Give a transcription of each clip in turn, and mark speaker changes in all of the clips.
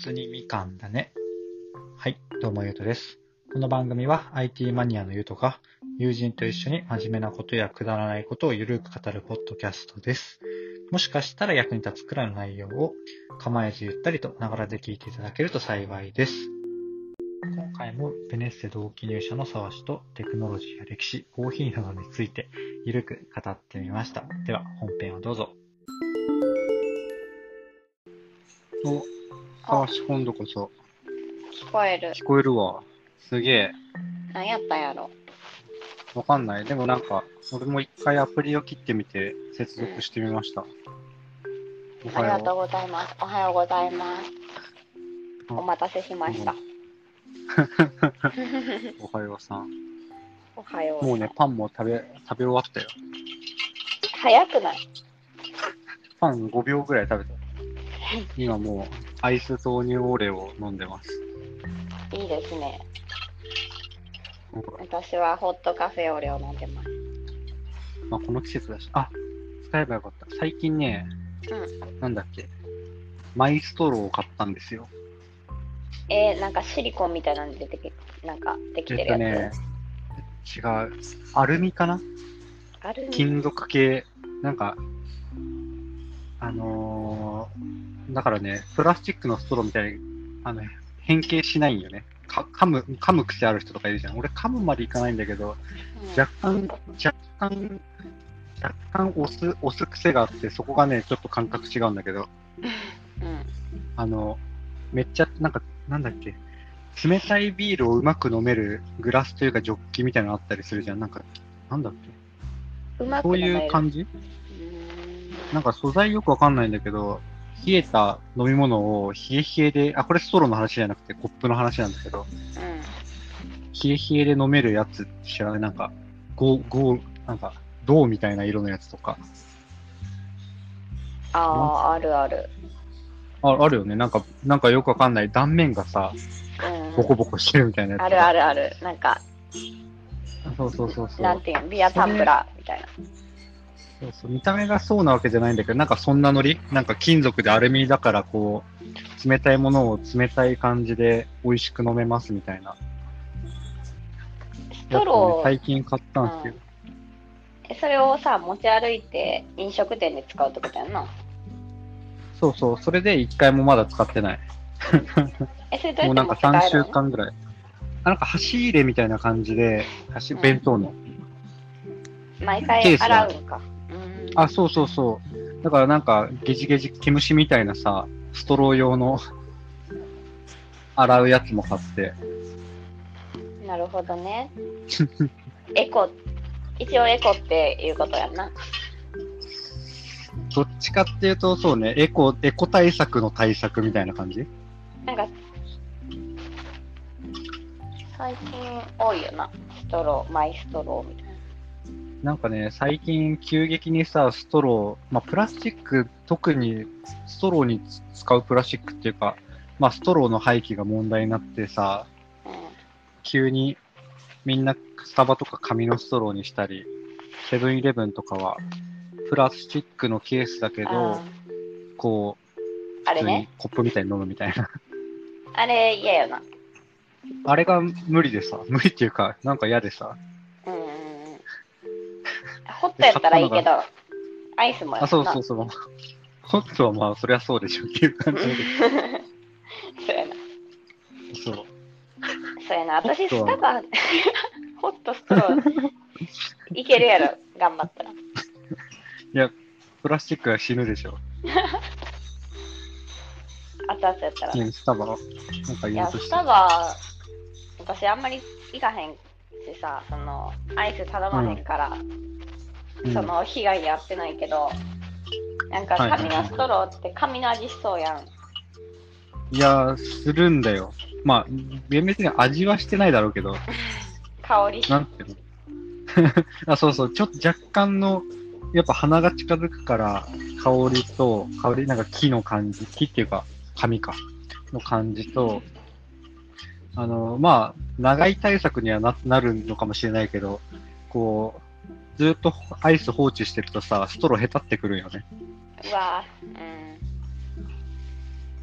Speaker 1: 月にみかんだね。はい、どうもゆうとです。この番組は IT マニアのゆうとが友人と一緒に真面目なことやくだらないことをゆるく語るポッドキャストです。もしかしたら役に立つくらいの内容を構えずゆったりとながらで聞いていただけると幸いです。今回もベネッセ同期入社の沢氏とテクノロジーや歴史、コーヒーなどについてゆるく語ってみました。では本編をどうぞ。
Speaker 2: お、あ、今度こそ。
Speaker 3: 聞こえる。
Speaker 2: 聞こえるわ。すげえ。
Speaker 3: 何やったんやろ。
Speaker 2: わかんない。でもなんか、俺も一回アプリを切ってみて接続してみました。お
Speaker 3: ありがとう
Speaker 2: はよ
Speaker 3: ございます。おはようございます。
Speaker 2: うん
Speaker 3: お待たせしました。
Speaker 2: う。おはようさん。
Speaker 3: おはよう。
Speaker 2: もうね、パンも食べ、食べ終わったよ。
Speaker 3: 早くない？
Speaker 2: パン5秒ぐらい食べた。今もう、アイス豆乳オレを飲んでます。
Speaker 3: いいですね。私はホットカフェオレを飲んでます。
Speaker 2: まあ、この季節だし。あ、使えばよかった。最近ね、
Speaker 3: うん。
Speaker 2: なんだっけ。マイストローを買ったんですよ。
Speaker 3: えー、なんかシリコンみたいなの出てき、なんかできてるやつ。
Speaker 2: ね、違う。アルミかな？
Speaker 3: ある
Speaker 2: 金属系、なんか、あのーだからね、プラスチックのストローみたいに、あの、変形しないんよね。か噛む、噛む癖ある人とかいるじゃん。俺噛むまでいかないんだけど、
Speaker 3: うん
Speaker 2: 若干、若干、若干押す、押す癖があって、そこがね、ちょっと感覚違うんだけど、
Speaker 3: うん。
Speaker 2: あの、めっちゃ、なんか、なんだっけ、冷たいビールをうまく飲めるグラスというかジョッキみたいなのあったりするじゃん。なんか、なんだっけ、そういう
Speaker 3: じ？
Speaker 2: 感じなんか素材よくわかんないんだけど、冷えた飲み物を冷え冷えで、あ、これストローの話じゃなくてコップの話なんだけど、冷え冷えで飲めるやつ知らない？なんか、ゴー、ゴー、なんか、銅みたいな色のやつとか。
Speaker 3: ああ、あるある。
Speaker 2: あ、あるよね。なんか、なんかよくわかんない断面がさ、
Speaker 3: うん。
Speaker 2: ボコボコしてるみたいなやつ。
Speaker 3: あるあるある。なんか、
Speaker 2: そうそうそうそう。
Speaker 3: なんていうの、ビアタンブラーみたいな。
Speaker 2: そうそう見た目がそうなわけじゃないんだけど、なんかそんなノリ？なんか金属でアルミだからこう、冷たいものを冷たい感じで美味しく飲めますみたいな。
Speaker 3: ストロー、
Speaker 2: 最近買ったんですよ。
Speaker 3: えそれをさ、持ち歩いて飲食店で使うってことやんな。
Speaker 2: そうそう、それで一回もまだ使ってない。
Speaker 3: え、それどう
Speaker 2: もうなんか
Speaker 3: やって持って帰
Speaker 2: 3週間ぐらい。あなんか箸入れみたいな感じで、箸、
Speaker 3: うん
Speaker 2: 弁当の。
Speaker 3: 毎回
Speaker 2: ケースは
Speaker 3: 洗うんか。うん
Speaker 2: あ、そうそうそう。だからなんか、ゲジゲジ、毛虫みたいなさ、ストロー用の洗うやつも買って。
Speaker 3: なるほどね。エコ、一応エコっていうことやんな。
Speaker 2: どっちかっていうと、そうね、エコ、エコ対策の対策みたいな感じ？
Speaker 3: なんか、最近多いよな。ストロー、マイストローみたいな。
Speaker 2: なんかね、最近急激にさ、ストロー、まあ、プラスチック、特にストローに使うプラスチックっていうか、まあ、ストローの廃棄が問題になってさ、
Speaker 3: うん。
Speaker 2: 急にみんなスタバとか紙のストローにしたり、セブンイレブンとかは、プラスチックのケースだけ
Speaker 3: あ
Speaker 2: ど、こう、
Speaker 3: あれね
Speaker 2: 普通に。コップみたいに飲むみたいな。
Speaker 3: あれ嫌よな。
Speaker 2: あれが無理でさ、無理っていうか、なんか嫌でさ。
Speaker 3: ホットやったらいいけど、アイスもや
Speaker 2: あ、そう
Speaker 3: な
Speaker 2: そうそう。ホットはまあ、そりゃそうでしょっていう感じだけ
Speaker 3: そうやな。
Speaker 2: ど、そう。
Speaker 3: そうやな。私、スタバ、ホットストロー、いけるやろ、頑張ったら。
Speaker 2: いや、プラスチックは死ぬでしょ。
Speaker 3: 熱々やったら。
Speaker 2: ね、スタバ、なんか
Speaker 3: い
Speaker 2: う
Speaker 3: スタバ、私あんまり行かへんしさ、その、アイス頼まへんから、
Speaker 2: うん
Speaker 3: その、被害に遭ってないけど、なんか紙のストローって紙の味しそうやん。
Speaker 2: いや、するんだよ。まあ、厳密には味はしてないだろうけど、
Speaker 3: 香り。
Speaker 2: なんていうの？あ、そうそう、ちょっと若干の、やっぱ鼻が近づくから、香りと、香り、なんか木の感じ、木っていうか、紙か、の感じと、あの、まあ、長い対策にはななるのかもしれないけど、こう、ずっとアイス放置してるとさ、ストローへたってくるよね。
Speaker 3: うわうん。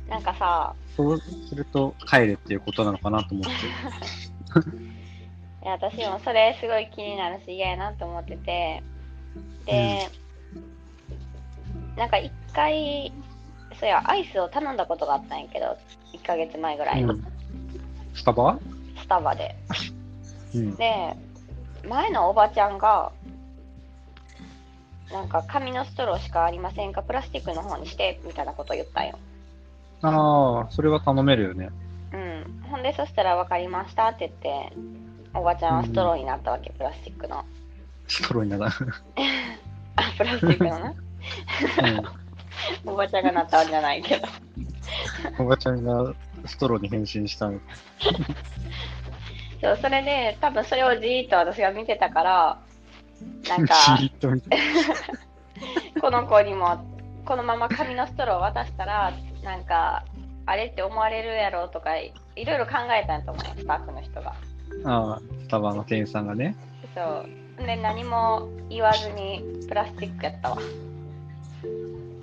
Speaker 3: なんかさ、
Speaker 2: そうすると帰れっていうことなのかなと思って。
Speaker 3: いや私もそれすごい気になるし嫌やなと思っててで、なんか一回そうやアイスを頼んだことがあったんやけど1ヶ月前ぐらい、
Speaker 2: うんスタバ？
Speaker 3: スタバで
Speaker 2: うん。
Speaker 3: で前のおばちゃんがなんか紙のストローしかありませんか？プラスチックの方にしてみたいなことを言ったんよ
Speaker 2: ああ、それは頼めるよね。
Speaker 3: うんほんでそしたら分かりましたって言っておばちゃんはストローになったわけ、プラスチックの
Speaker 2: ストローになら。
Speaker 3: あプラスチックのな？おばちゃんがなったわけじゃないけど
Speaker 2: うん。おばちゃんがストローに変身したの。
Speaker 3: そうそれで多分それをじーっと私が見てたからなんか。この子にもこのまま紙のストローを渡したらなんかあれって思われるやろとかいいろいろ考えたんやと思うよスタッフの人が
Speaker 2: ああ、スタバの店員さんがね。
Speaker 3: そうで何も言わずにプラスチックやったわ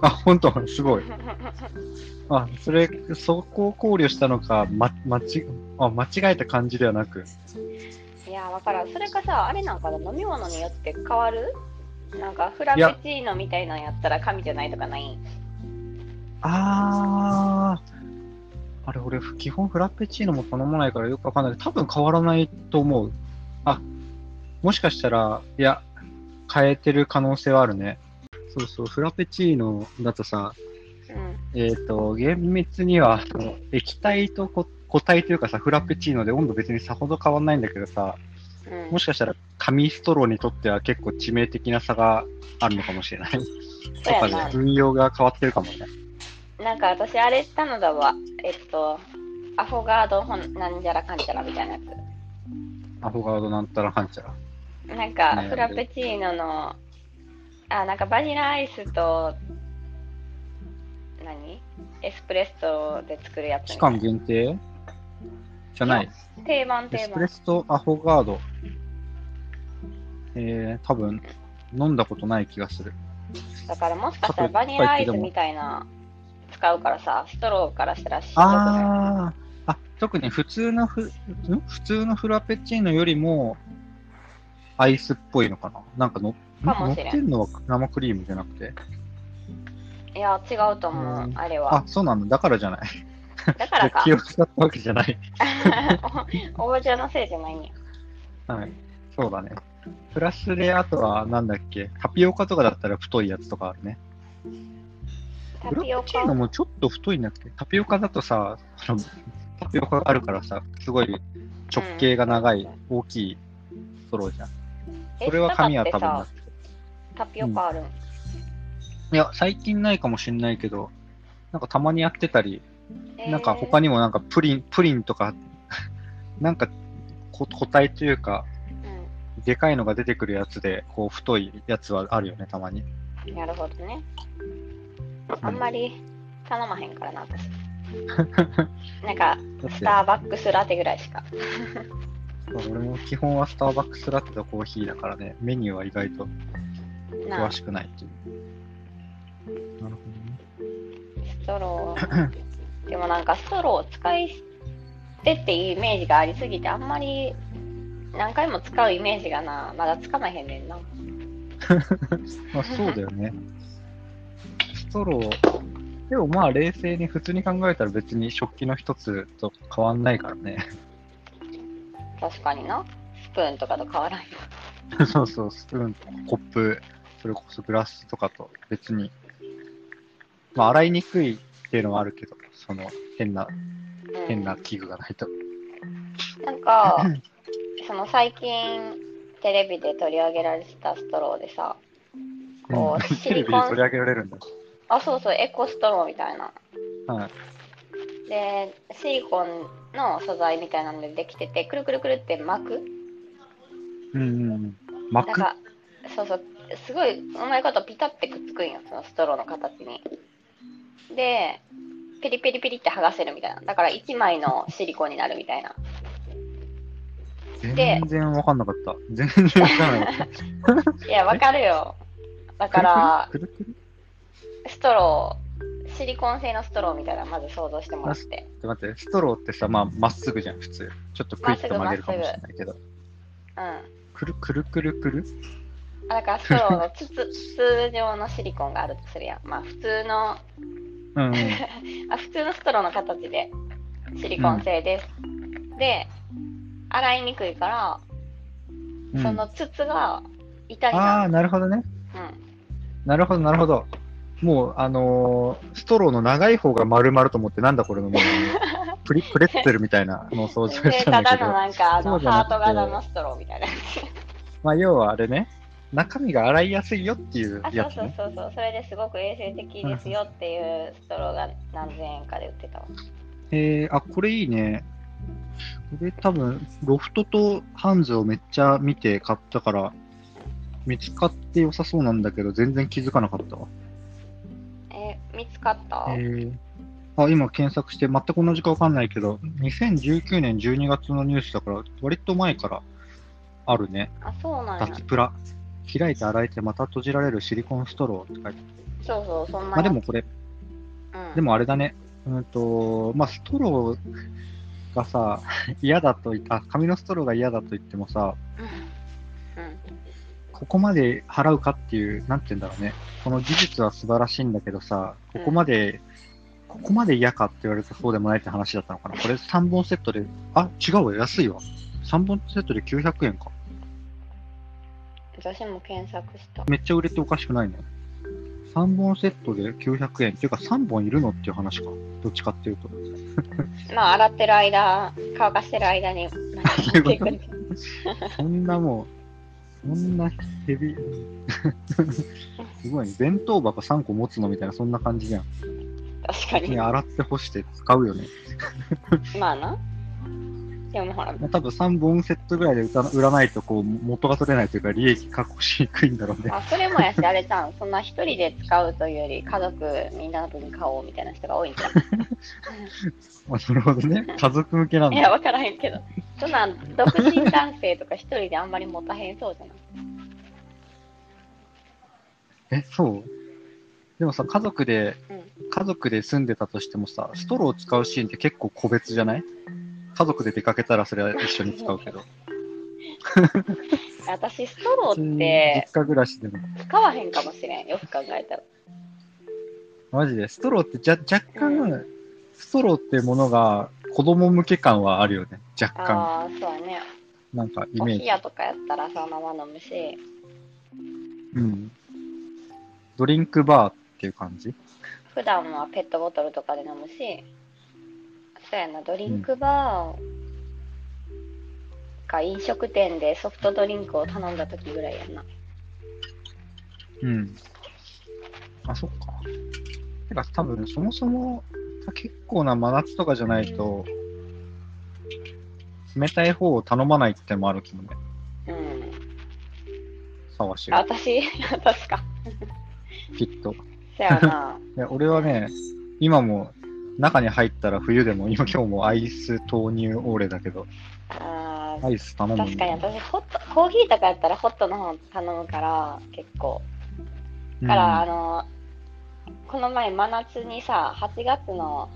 Speaker 2: あ、本当？すごい。あ、それ、そこを考慮したのか、ま、間違、あ、間違えた感じではなく。
Speaker 3: いやわからんそれかさあれなんかな飲み物によって変わる？なんかフラペチーノみたいなんやったら紙じゃないとかない？
Speaker 2: あー。あれ、俺、基本フラペチーノも頼まないからよくわかんない多分変わらないと思う。あ、もしかしたら、いや、変えてる可能性はあるね。そうそう、フラペチーノだとさ、
Speaker 3: うん
Speaker 2: えっ、と、厳密には、液体とこ固体というかさ、フラペチーノで温度別にさほど変わんないんだけどさ、
Speaker 3: うん
Speaker 2: もしかしたら紙ストローにとっては結構致命的な差があるのかもしれない。とか運用が変わってるかもね。
Speaker 3: なんか私あれ頼んだわ。えっと、アフォガードほんなんじゃらかんちゃらみたいなや
Speaker 2: アフォガードなんたらかんちゃら。
Speaker 3: つ。なんか
Speaker 2: ね
Speaker 3: フラペチーノの、あ、なんかバニラアイスと、何？エスプレッソで作るやつみ
Speaker 2: 期。間限定？じゃない。
Speaker 3: 定番
Speaker 2: エ
Speaker 3: 定番。
Speaker 2: スプレッソアフォガード。えー、多分、飲んだことない気がする。
Speaker 3: だからもしかしたらバニラアイスみたいな使うからさ、ストローからしたらし
Speaker 2: あー、あ、特に普通のフ、ん？普通のフラペチーノよりも、アイスっぽいのかな？なんかの、乗っ
Speaker 3: かもしれん
Speaker 2: てるのは生クリームじゃなくて？
Speaker 3: いや、違うと思う、
Speaker 2: うん
Speaker 3: あれは
Speaker 2: あ。、そうなんだ。だからじゃない。
Speaker 3: だからか
Speaker 2: 気。を使ったわけじゃない。
Speaker 3: おおばちゃんのせいじゃないんや。
Speaker 2: はい。そうだね。プラスで、あとは、なんだっけ、タピオカとかだったら太いやつとかあるね。
Speaker 3: タピオカ
Speaker 2: もちょっと太いんだっけタピオカだとさ、タピオカがあるからさ、すごい直径が長い、大きいストローじゃん。
Speaker 3: え
Speaker 2: それは紙は多分な
Speaker 3: スタバってさタピオカあるん、
Speaker 2: いや、最近ないかもしんないけど、なんかたまにやってたり、なんか他
Speaker 3: に、
Speaker 2: にもなんかプリン、プリンとか、なんかこ固体というか、でかいのが出てくるやつで、こう太いやつはあるよね、たまに。
Speaker 3: うん、なるほどね。あんまり頼まへんからな、私。なんか、スターバックスラテぐらいしか。
Speaker 2: 俺も基本はスターバックスラテとコーヒーだからね、メニューは意外と
Speaker 3: な
Speaker 2: 詳しくないっていう。なるほ
Speaker 3: ストロー。でもなんかストローを使い捨てっていうイメージがありすぎて、あんまり何回も使うイメージがな、まだつかまへんねんな。
Speaker 2: まあそうだよね。ストロー、でもまあ冷静に普通に考えたら別に食器の一つと変わんないからね。
Speaker 3: 確かにな。スプーンとかと変わらんよ。
Speaker 2: そうそう、スプーンとかコップ、それこそグラスとかと別に。まあ洗いにくいっていうのはあるけど、その変な、
Speaker 3: うん
Speaker 2: 変な器具がないと。
Speaker 3: なんか、その最近テレビで取り上げられてたストローでさ、こう
Speaker 2: うんテレ
Speaker 3: シリコン
Speaker 2: ビで取り上げられるんだ。
Speaker 3: あ、そうそう、エコストローみたいな。
Speaker 2: はい。
Speaker 3: で、シリコンの素材みたいなのでできてて、くるくるくるって巻く？
Speaker 2: うんうんうん。巻く？
Speaker 3: なんか、そうそう、すごいうまいことピタってくっつくんよ、そのストローの形に。で、ピリピリピリって剥がせるみたいな。だから1枚のシリコンになるみたいな。で
Speaker 2: 全然わかんなかった。全然わかんなかった。
Speaker 3: いや、わかるよ。だから、ストロー、シリコン製のストローみたいなのまず想像してもらって。
Speaker 2: っと待って、ストローってさ、まあ、まっすぐじゃん、普通。ちょっとクイッと曲げるかもしれないけど。
Speaker 3: うん。
Speaker 2: くるくるくるくる？
Speaker 3: あだからストローの筒筒状のシリコンがあるとするやん。まあ普通の、
Speaker 2: うんうん。
Speaker 3: あ普通のストローの形でシリコン製です。で、洗いにくいから、
Speaker 2: うん
Speaker 3: その筒が板に
Speaker 2: ああ、
Speaker 3: なる。
Speaker 2: ほどね。
Speaker 3: うん。
Speaker 2: なるほど、なるほど。もう、あのーストローの長い方が丸々と思って、なんだこれのもう、プリ、プレッツェルみたいなのを想像
Speaker 3: で、
Speaker 2: したんだけど
Speaker 3: ただの。なんかあのハート型のストローみたいな。
Speaker 2: まあ、要はあれね、中身が洗いやすいよっていう
Speaker 3: あ、そうそう
Speaker 2: やつね。
Speaker 3: そうそう。それですごく衛生的ですよっていうストローが何千円かで売ってたわ。
Speaker 2: えー、あ、これいいね。これ多分、ロフトとハンズをめっちゃ見て買ったから、見つかって良さそうなんだけど、全然気づかなかったわ。
Speaker 3: えー見つかった、
Speaker 2: えー、あ、今検索して全く同じかわかんないけど、2019年12月のニュースだから、割と前からあるね。
Speaker 3: あ、そうなんや。
Speaker 2: 脱プラ。開いて洗えてまた閉じられるシリコンストローって書いてある。
Speaker 3: そうそう、そんな
Speaker 2: まあでもこれ、
Speaker 3: うん、
Speaker 2: でもあれだね。うんと、まあストローがさ、嫌だと言っあ、紙のストローが嫌だと言ってもさ、
Speaker 3: うん。うん。
Speaker 2: ここまで払うかっていう、なんて言うんだろうね。この技術は素晴らしいんだけどさ、ここまで、ここまで嫌かって言われるとそうでもないって話だったのかな。これ3本セットで、あ、違うわ、安いわ。3本セットで900円か。
Speaker 3: 私も検索した。
Speaker 2: めっちゃ売れておかしくないね。3本セットで900円。っていうか3本いるのっていう話か。どっちかっていうと。
Speaker 3: まあ、洗ってる間、乾かしてる間に、
Speaker 2: そんなもう、そんなヘビ、すごいね。弁当箱3個持つのみたいな、そんな感じじゃん。
Speaker 3: 確かに
Speaker 2: ね、。洗って干して使うよね。
Speaker 3: まあな。でもほら、
Speaker 2: まあ、多分3本セットぐらいで売た売らないと、こう、元が取れないというか、利益確保しにくいんだろうね。
Speaker 3: まあ、それもやし、あれじゃん、そんな一人で使うというより、家族みんなの分買おうみたいな人が多いんじゃん。
Speaker 2: まあ、なるほどね。家族向けなん
Speaker 3: いや、
Speaker 2: だ。
Speaker 3: わからへんけど。そんなん、独身男性とか一人であんまり持たへんそうじゃない？
Speaker 2: え、そう？でもさ、家族で、
Speaker 3: うん
Speaker 2: 家族で住んでたとしてもさ、ストローを使うシーンって結構個別じゃない？家族で出かけたらそれは一緒に使うけど。
Speaker 3: 私、ストローって
Speaker 2: 実家暮らしでも。
Speaker 3: 使わへんかもしれん。よく考えたら。
Speaker 2: マジで、ストローってじゃ若干、
Speaker 3: う
Speaker 2: ストローってものが子供向け感はあるよね。若干。
Speaker 3: ああ、そうやね。
Speaker 2: なんかイ
Speaker 3: お
Speaker 2: メージ。
Speaker 3: 冷やとかやったらそのまま飲むし、
Speaker 2: うん。ドリンクバーっていう感じ？
Speaker 3: 普段はペットボトルとかで飲むし、そうやな、ドリンクバーか飲食店でソフトドリンクを頼んだ時ぐらいやんな。
Speaker 2: うん。あ、そっか。てか、多分、そもそも、結構な真夏とかじゃないと、冷たい方を頼まないってのもあるけどね。
Speaker 3: うん。
Speaker 2: 探し
Speaker 3: あ
Speaker 2: が、
Speaker 3: 私、私か。
Speaker 2: きっと。
Speaker 3: そやな。
Speaker 2: いや、俺はね、今も、中に入ったら冬でも、今今日もアイス豆乳オーレだけど、
Speaker 3: あー
Speaker 2: アイス頼むん
Speaker 3: 確かに。私ホット、コーヒーとかやったらホットの方頼むから、結構。だから、あの、この前真夏にさ、8月の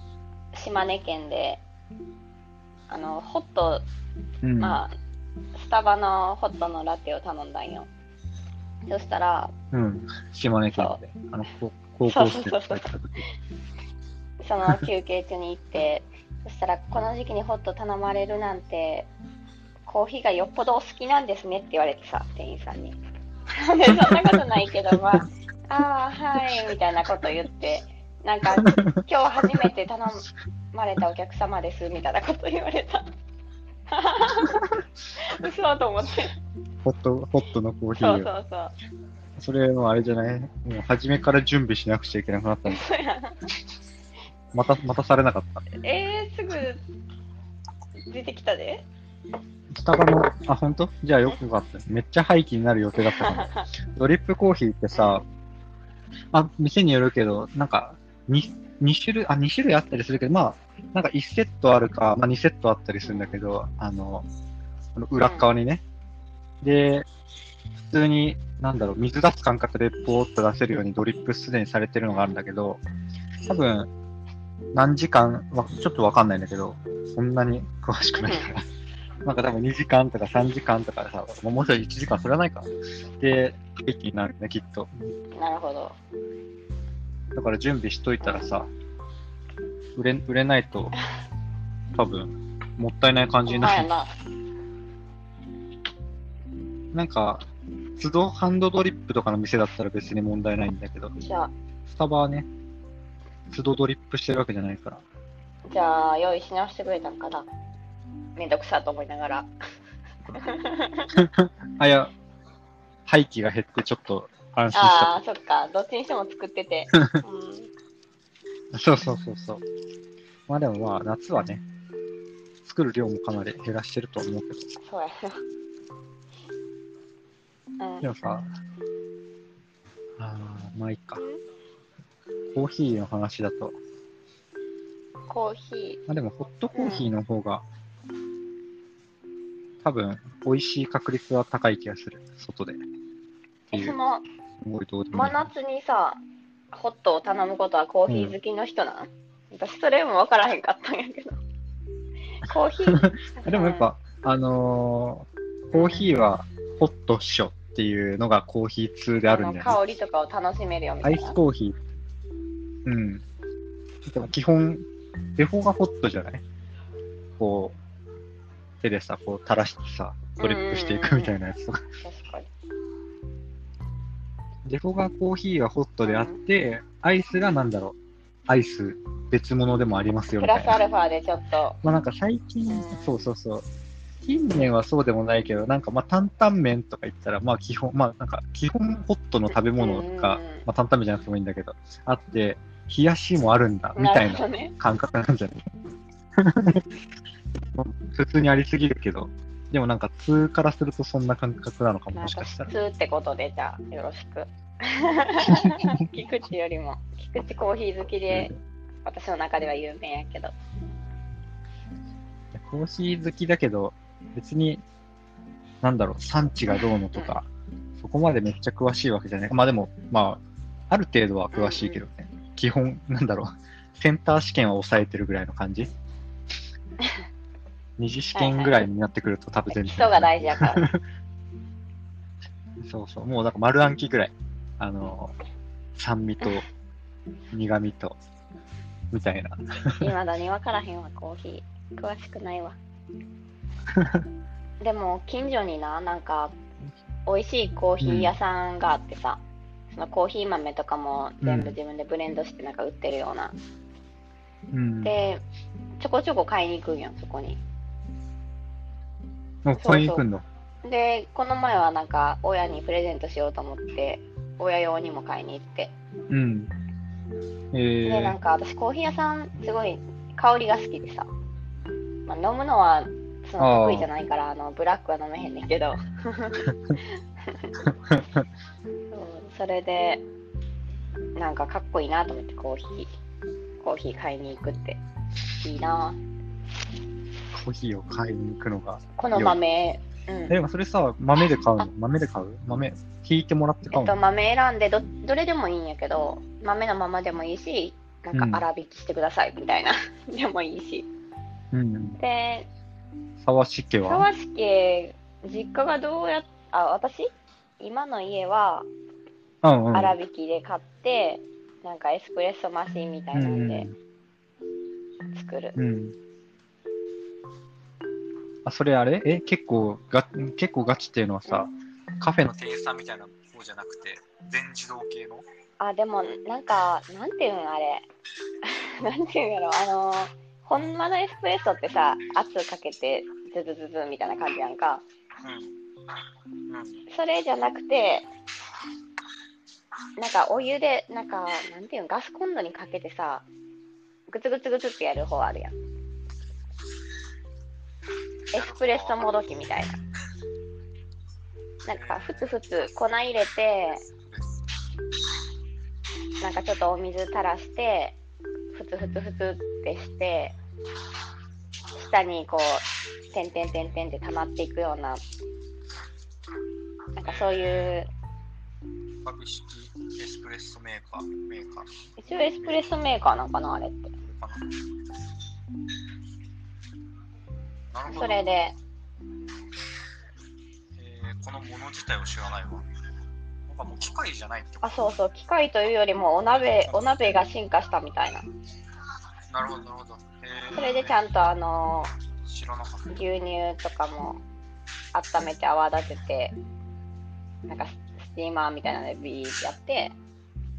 Speaker 3: 島根県で、あの、ホット、
Speaker 2: うん、うん
Speaker 3: まあ、スタバのホットのラテを頼んだんよ。そしたら、
Speaker 2: うん。島根県で。あの、こ高校生とか行った時。
Speaker 3: その休憩中に行って、そしたら、この時期にホット頼まれるなんて、コーヒーがよっぽどお好きなんですねって言われてさ、店員さんに。で そんなことないけど、まあ、ああ、はい、みたいなこと言って、なんか、今日初めて頼まれたお客様です、みたいなこと言われた。嘘と思って。
Speaker 2: ホット、ホットのコーヒ
Speaker 3: そう。そうそう。
Speaker 2: それもあれじゃない？もう初めから準備しなくちゃいけなくなったんだ。
Speaker 3: そうやな
Speaker 2: また、またされなかった。
Speaker 3: えー、すぐ出てきたで。
Speaker 2: スタバの、あ、本当？じゃあよくよかった。めっちゃ廃棄になる予定だったかも。ドリップコーヒーってさ、あ、店によるけど、なんか、2、二種類、あ、2種類あったりするけど、まあ、なんか1セットあるか、まあ2セットあったりするんだけど、あの、この裏っ側にね。で、普通に、なんだろう、水出す感覚でポーっと出せるようにドリップすでにされてるのがあるんだけど、多分、何時間、わちょっとわかんないんだけど、そんなに詳しくないから。なんか多分2時間とか3時間とかさ、もうちょい1時間、それはないか。で、ケーキになるね、きっと。
Speaker 3: なるほど。
Speaker 2: だから準備しといたらさ、売れ、売れないと、多分、もったいない感じになる。
Speaker 3: な。
Speaker 2: なんか、都度ハンドドリップとかの店だったら別に問題ないんだけど、スタバはね、都度ドリップしてるわけじゃないから。
Speaker 3: じゃあ、用意し直してくれたんかな。めんどくさと思いながら。
Speaker 2: あ、いや、廃棄が減ってちょっと安心し
Speaker 3: ああ、そっか。どっちにしても作ってて。うん
Speaker 2: た。そうそうそうそう。まあでもまあ、夏はね、作る量もかなり減らしてると思うけど。
Speaker 3: そうや
Speaker 2: で。もさ、あーまあいいか。コーヒーの話だと、
Speaker 3: コーヒ
Speaker 2: まあでもホットコーヒーの方が、多分、美味しい確率は高い気がする。外で。
Speaker 3: え、
Speaker 2: いう、
Speaker 3: その、真夏にさ、ホットを頼むことはコーヒー好きの人なん、私それも分からへんかったんやけど。コーヒー
Speaker 2: でもやっぱ、あのーコーヒーはホットっしょっていうのがコーヒー通であるんだよね。
Speaker 3: 香りとかを楽しめるよみた
Speaker 2: アイ
Speaker 3: いな。
Speaker 2: スコーヒー。うん。でも基本、デフォがホットじゃない？こう、手でさ、こう垂らしてさ、ドリップしていくみたいなやつとか。
Speaker 3: 確かに。
Speaker 2: デフォがコーヒーはホットであって、アイスがなんだろう？アイス別物でもありますよ
Speaker 3: プ
Speaker 2: みたいな。
Speaker 3: ラスアルファでちょっと、
Speaker 2: まあなんか最近
Speaker 3: うん、
Speaker 2: そうそうそう。近年はそうでもないけど、なんかまあ担々麺とか言ったら、まあ基本、まあなんか基本ホットの食べ物が、まあ担々麺じゃなくてもいいんだけど、あって、冷やしもあるんだ、みたいな。感覚なんじゃない？普通にありすぎるけど、でもなんか通からするとそんな感覚なのかも、もしかしたら。
Speaker 3: 普通ってことで、じゃあ、よろしく。菊池よりも、菊池コーヒー好きで、私の中では有名やけど。
Speaker 2: コーヒー好きだけど、別に、なんだろう、産地がどうのとか、そこまでめっちゃ詳しいわけじゃない。まあでも、まあ、ある程度は詳しいけどね。基本、なんだろう、センター試験は抑えてるぐらいの感じ。二次試験ぐらいになってくると多分全然。
Speaker 3: 基礎が大事やから。
Speaker 2: そうそう、もうなんか丸暗記ぐらい。あの、酸味と苦味と、みたいな。
Speaker 3: いまだに分からへんわ、コーヒー。詳しくないわ。でも、近所にな、なんか、美味しいコーヒー屋さんがあってさ、そのコーヒー豆とかも全部自分でブレンドしてなんか売ってるような。
Speaker 2: うん。
Speaker 3: で、ちょこちょこ買いに行くんよ、そこに。
Speaker 2: もう買いに行くんだ。
Speaker 3: で、この前はなんか、親にプレゼントしようと思って、親用にも買いに行って。
Speaker 2: うん。え
Speaker 3: で、なん
Speaker 2: ー、
Speaker 3: か私コーヒー屋さん、すごい香りが好きでさ。まあ、飲むのは、その得意じゃないから、あの、ブラックは飲めへんねんけど。そうそれで、なんかかっこいいなと思って、コーヒー、コーヒー買いに行くって。いいな
Speaker 2: コーヒーを買いに行くのが。
Speaker 3: この豆、うん。
Speaker 2: え、でもそれさ、豆で買うの？豆で買う？豆、引いてもらって買
Speaker 3: えっと、
Speaker 2: うの、
Speaker 3: 豆選んでど、どれでもいいんやけど、豆のままでもいいし、なん
Speaker 2: うん
Speaker 3: か粗挽きしてくださいみたいな、でもいいし。
Speaker 2: うん。
Speaker 3: で、
Speaker 2: 沢し家は？
Speaker 3: 沢敷家、実家がどうやっ、あ、私？今の家は
Speaker 2: うんうん。
Speaker 3: 粗挽きで買って、なんかエスプレッソマシンみたいなんで作る。
Speaker 2: うん。うん。あ、それあれ？え、結構が、結構ガチっていうのはさ、カフェの店員さんみたいな方じゃなくて、全自動系の？
Speaker 3: あ、でも、なんか、なんていうんあれ？なんていうんやろ、あの、ほんまのエスプレッソってさ、圧かけて、ズズズズみたいな感じやんか。
Speaker 2: うん。うん。
Speaker 3: それじゃなくて、なんかお湯で、なんか、なんていうん、ガスコンロにかけてさ、グツグツグツってやる方あるやん。エスプレッソもどきみたいな。なんか、ふつふつ粉入れて、なんかちょっとお水垂らして、ふつふつふつってして、下にこう、てんてんて溜まっていくような、なんかそういう。
Speaker 2: 株式エスプレッソメーカー、メーカー。
Speaker 3: 一応エスプレッソメーカーなんかな、あれって。それで、
Speaker 2: えーこのもの自体を知らないわ。なんかもう機械じゃないってこと？
Speaker 3: あ、そうそう、機械というよりもお鍋、お鍋が進化したみたいな。
Speaker 2: なるほど、なるほど。えー
Speaker 3: それでちゃんとあの。牛乳とかも温めて泡立てて、なんかススティーマーみたいなのでビーってやって、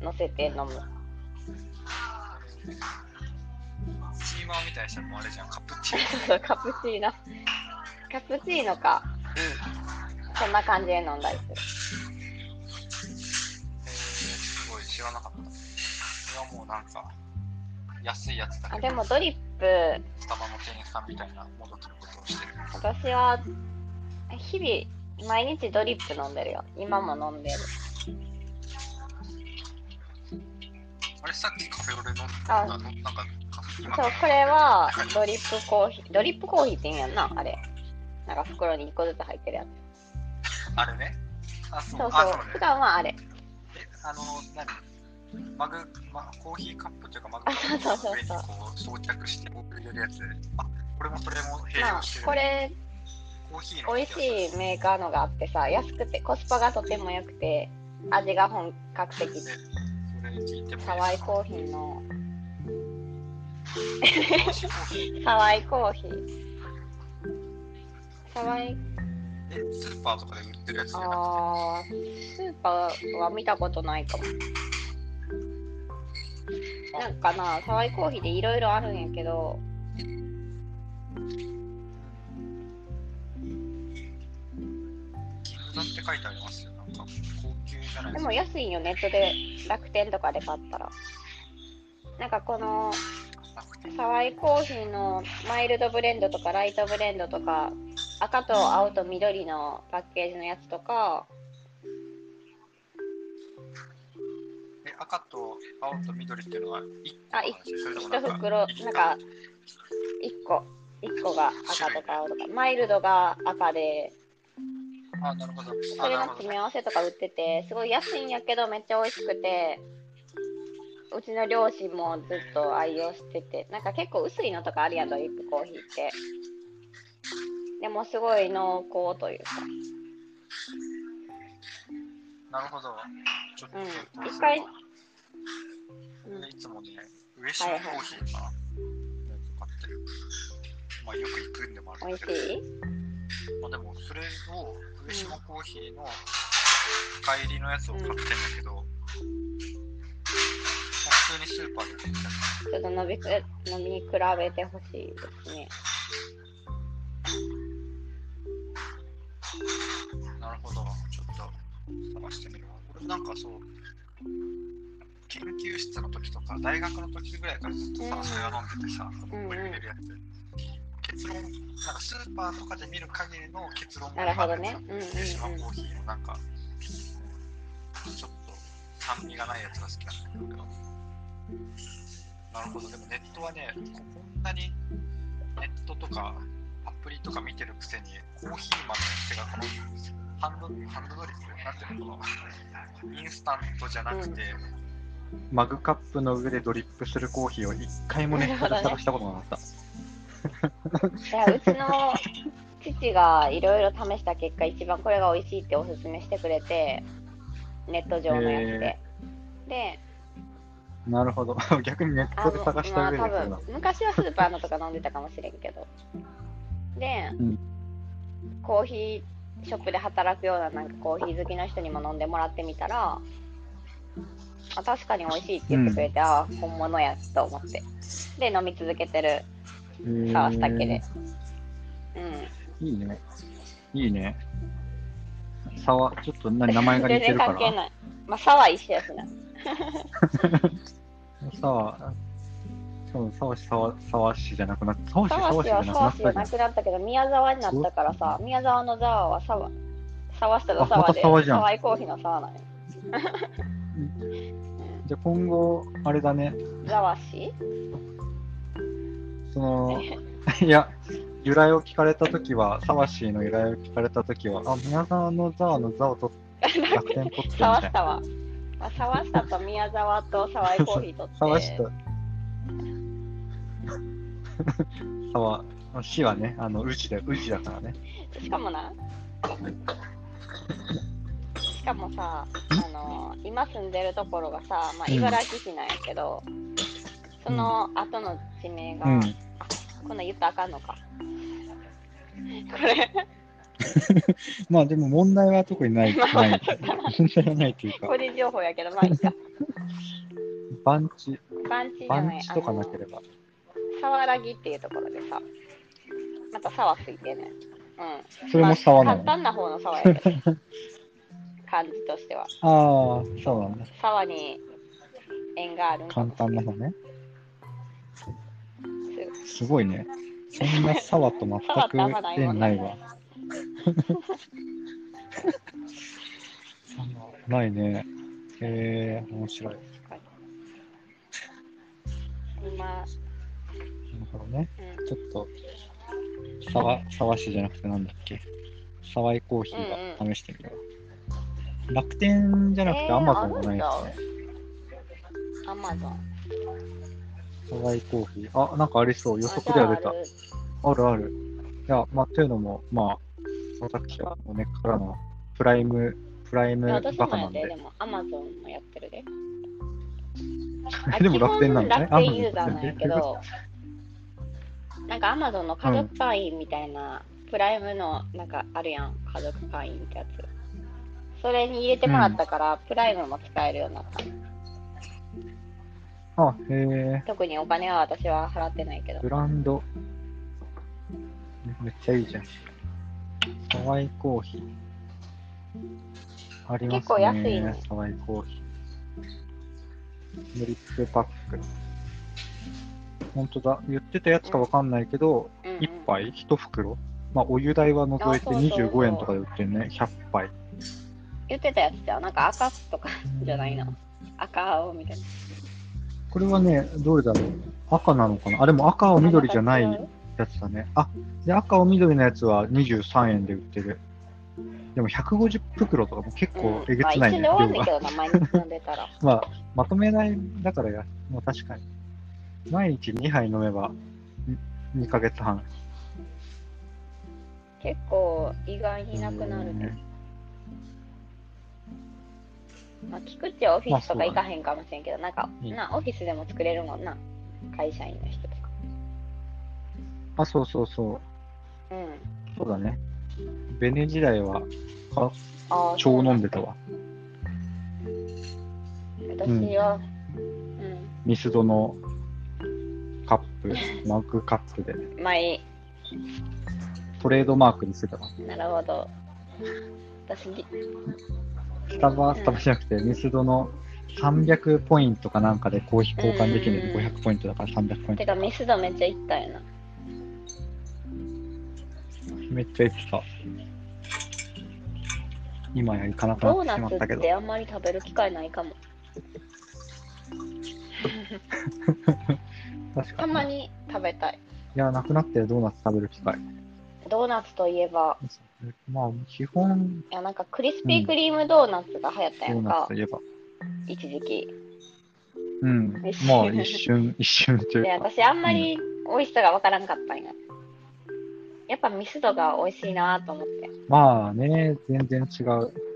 Speaker 3: 乗せて飲む。
Speaker 2: スチーマーみたいにしたらもうあれじゃん、カプチーノ。
Speaker 3: カプチーノ。カプチーノか。うん。そんな感じで飲んだりする。
Speaker 2: 知らなかった。それはもうなんか、安いやつだ
Speaker 3: あ、
Speaker 2: け
Speaker 3: でもドリップ、
Speaker 2: スタバの店員さんみたいなものということをしてる。
Speaker 3: 私は日々、毎日ドリップ飲んでるよ。今も飲んでる。
Speaker 2: あれさっきカフェオレ飲んでた
Speaker 3: あ
Speaker 2: のなんか
Speaker 3: そう、これはドリップコーヒー。ドリップコーヒーって言うんやんな、あれ。なんか袋に1個ずつ入ってるやつ。
Speaker 2: あれね。あ、そう。
Speaker 3: そうそう
Speaker 2: ね
Speaker 3: 普。段はあれ。
Speaker 2: え、あの、何マグ、ま、コーヒーカップというかマグカ
Speaker 3: あ
Speaker 2: ップの上にこう装着して入れるやつ。あ、これもそれも併
Speaker 3: まあ
Speaker 2: 用して、る。
Speaker 3: これ、
Speaker 2: コーヒーの
Speaker 3: 美味しいメーカーのがあってさ、安くて、コスパがとても良くて、味が本格的サワイコーヒーの、
Speaker 2: サワイコーヒー
Speaker 3: サワイ
Speaker 2: え、スーパーとかで売ってるやつじゃなくて？
Speaker 3: あー、スーパーは見たことないかも。なんかな、サワイコーヒーでいろいろあるんやけど、
Speaker 2: 銀座って書いてありますよ。なんか高級じゃないで
Speaker 3: も安いよ、ネットで、楽天とかで買ったら。なんかこの、
Speaker 2: 楽天
Speaker 3: サワイコーヒーのマイルドブレンドとかライトブレンドとか、赤と青と緑のパッケージのやつとか、
Speaker 2: 赤と青と緑っていうのは一個
Speaker 3: あ
Speaker 2: の
Speaker 3: 一袋、
Speaker 2: 一
Speaker 3: なんか、1個、1個が赤とか青とか、マイルドが赤で、
Speaker 2: あ、なるほど。
Speaker 3: それの詰め合わせとか売ってて、すごい安いんやけどめっちゃ美味しくて、うちの両親もずっと愛用してて、なんか結構薄いのとかあるやん、ドリップコーヒーって。でもすごい濃厚というか、
Speaker 2: なるほど。
Speaker 3: うん。一回うん
Speaker 2: いつもね、上島コーヒーか買ってる。まあよく行くんでもある
Speaker 3: 美
Speaker 2: んだけど。
Speaker 3: 味しい？
Speaker 2: まあでもそれを上島コーヒーの深入りのやつを買ってんだけど、まあ普通にスーパーで売ってるや
Speaker 3: ちょっと飲みく飲み比べてほしいですね。
Speaker 2: つなるほど。ちょっと探してみるわ。俺なんかそう、研究室の時とか、大学の時ぐらいからずっとさ、それが飲んでてさ、ここに入れるやつ。結論、なんかスーパーとかで見る限りの結論
Speaker 3: なるほどね。
Speaker 2: が
Speaker 3: うんうんうん。
Speaker 2: コーヒーのなんか、ちょっと酸味がないやつが好きなんだけど。なるほど、でもネットはね、ここんなにネットとかアプリとか見てるくせに、コーヒーマンの店がこのハンドハンドドリップなんていうのインスタントじゃなくて、
Speaker 4: マグカップの上でドリップするコーヒーを一回もネットで探したことなかった。
Speaker 3: いや、うちの父がいろいろ試した結果、一番これが美味しいっておすすめしてくれて、ネット上のやつで。で、
Speaker 4: なるほど。逆にネットで探した
Speaker 3: まあ多
Speaker 4: 上でそんな
Speaker 3: 分、昔はスーパーのとか飲んでたかもしれんけど。で、
Speaker 4: うん
Speaker 3: コーヒーショップで働くようななんかコーヒー好きの人にも飲んでもらってみたら、あ確かに美味しいって言ってくれて、ああ、本物やと思って。で、飲み続けてる、探すだけで。うん。
Speaker 4: いいね。いいね。さわ、ちょっと何名前が似
Speaker 3: 全然
Speaker 4: てるから。
Speaker 3: 関係ない。まあ、差は一緒やしな。
Speaker 4: さわ、そう、さわし、さわ、さわしじゃなくなった。
Speaker 3: 沢市は沢市じゃな。くなったけど、宮沢になったからさ、宮沢の沢は沢、沢下と
Speaker 4: あまた
Speaker 3: 沢で、
Speaker 4: 沢じゃん
Speaker 3: 沢井コーヒーの沢なんや。
Speaker 4: じゃあ今後、あれだね。
Speaker 3: 沢市
Speaker 4: その、いや、由来を聞かれたときは、サワシーの由来を聞かれたときは、あ、宮沢のザーのザを取っ
Speaker 2: 楽天ポットみたいな。
Speaker 3: あ、沢下と宮沢と沢井コーヒーとって、
Speaker 2: 沢下。沢、市はね、あの、宇治だ、宇治だからね。
Speaker 3: しかもな、しかもさ、あの今住んでるところがさ、まあ、
Speaker 2: うん
Speaker 3: 茨城市なんやけど、その後の地名が、
Speaker 2: うん。
Speaker 3: こんなん言ったらあかんのか。これ、
Speaker 2: まあでも問題は特にない、
Speaker 3: まあ
Speaker 2: ない。問題はないというか
Speaker 3: 個、人情報やけど、まあいいか。
Speaker 2: 番地、
Speaker 3: 番地じゃない、
Speaker 2: とかなければ。
Speaker 3: 沢良木っていうところでさ、また沢ついてんねん。うん。
Speaker 2: それも沢なの？
Speaker 3: まあ簡単な方の沢やけど、感じとしては。
Speaker 2: ああ、そうなんだ。
Speaker 3: 沢に縁がある
Speaker 2: 簡単な方ね。
Speaker 3: す
Speaker 2: すごいね。そんな沢と全く縁ないわ。ないね。へえー、面白い。な
Speaker 3: 今、
Speaker 2: るほどね。
Speaker 3: うん、
Speaker 2: ちょっと、沢、沢市じゃなくてなんだっけ？沢井コーヒーが試してみるわ。楽天じゃなくて
Speaker 3: えー
Speaker 2: アマゾンがないですね。
Speaker 3: アマゾン。
Speaker 2: 沢井コーヒー。あ、なんかありそう。予測では出た。あるある。いや、まあ、というのも、まあ、私はもう根っからのプライム、プライムバカなんで。
Speaker 3: でもアマゾンもやってるで。
Speaker 2: でも楽天なのね
Speaker 3: 基本楽天ユーザーなんやけど、なんかアマゾンの家族会員みたいな、プライムのなんかあるやん、家族会員ってやつ。それに入れてもらったから、プライムも使えるようになった。
Speaker 2: あ、へえ、
Speaker 3: 特にお金は私は払ってないけど。
Speaker 2: ブランド。めっちゃいいじゃん。沢井コーヒー。ありますね。
Speaker 3: 結構安いね
Speaker 2: 沢井コーヒー。ドリップパック。ほんとだ。言ってたやつかわかんないけど、
Speaker 3: うんうん
Speaker 2: 1杯？1袋？まあ、お湯代は除いて
Speaker 3: あそうそうそう
Speaker 2: 25円とかで売ってるね。100杯。
Speaker 3: 言ってたやつじゃんなんか赤とかじゃないの。赤青みたいな。
Speaker 2: これはね、どれだろう赤なのかなあ、でも赤青緑じゃないやつだね。あ、で、赤青緑のやつは23円で売ってる。でも150袋とかも結構えげつないね、
Speaker 3: まあ、一瞬で終わんねん
Speaker 2: 量が。
Speaker 3: けどな、毎日飲んでたら。
Speaker 2: まあ、まとめないだからや、もう確かに。毎日2杯飲めば、2ヶ月半。
Speaker 3: 結構意外になくなるね。まあ、菊池はオフィスとか行かへんかもしれんけど、なんか、
Speaker 2: うん
Speaker 3: な、オフィスでも作れるもんな。会社員の人とか。
Speaker 2: あ、そうそうそう。
Speaker 3: うん。
Speaker 2: そうだね。ベネ時代は、か
Speaker 3: ああ、
Speaker 2: 超飲んでたわ。
Speaker 3: 私は、うん、
Speaker 2: ミスドのカップ、マグカップで、
Speaker 3: 前、
Speaker 2: トレードマークにしてたわ。
Speaker 3: なるほど。私、ぎ
Speaker 2: スタバ、スタバじゃなくて、ミスドの300ポイントかなんかでコーヒー交換できるの
Speaker 3: うん
Speaker 2: 500ポイントだから300ポイン
Speaker 3: てかミスドめっちゃ行ったよな。
Speaker 2: ト。めっちゃ言ってた。今や行かなくなって
Speaker 3: ドーナツ
Speaker 2: しまったけど。
Speaker 3: ってあんまり食べる機会ないかも。
Speaker 2: 確かに。
Speaker 3: たまに食べたい。
Speaker 2: いや、なくなってドーナツ食べる機会。
Speaker 3: ドーナツといえば、
Speaker 2: まあ、基本、
Speaker 3: いやなんかクリスピークリームドーナツが流行ったやんか
Speaker 2: ドーナツと、いえば。
Speaker 3: 一時期。
Speaker 2: うんまあ、一瞬、一瞬という
Speaker 3: で、
Speaker 2: か。
Speaker 3: 私あんまり美味しさがわからんかったんや。やっぱミスドが美味しいなと思って。
Speaker 2: まあね、全然違う。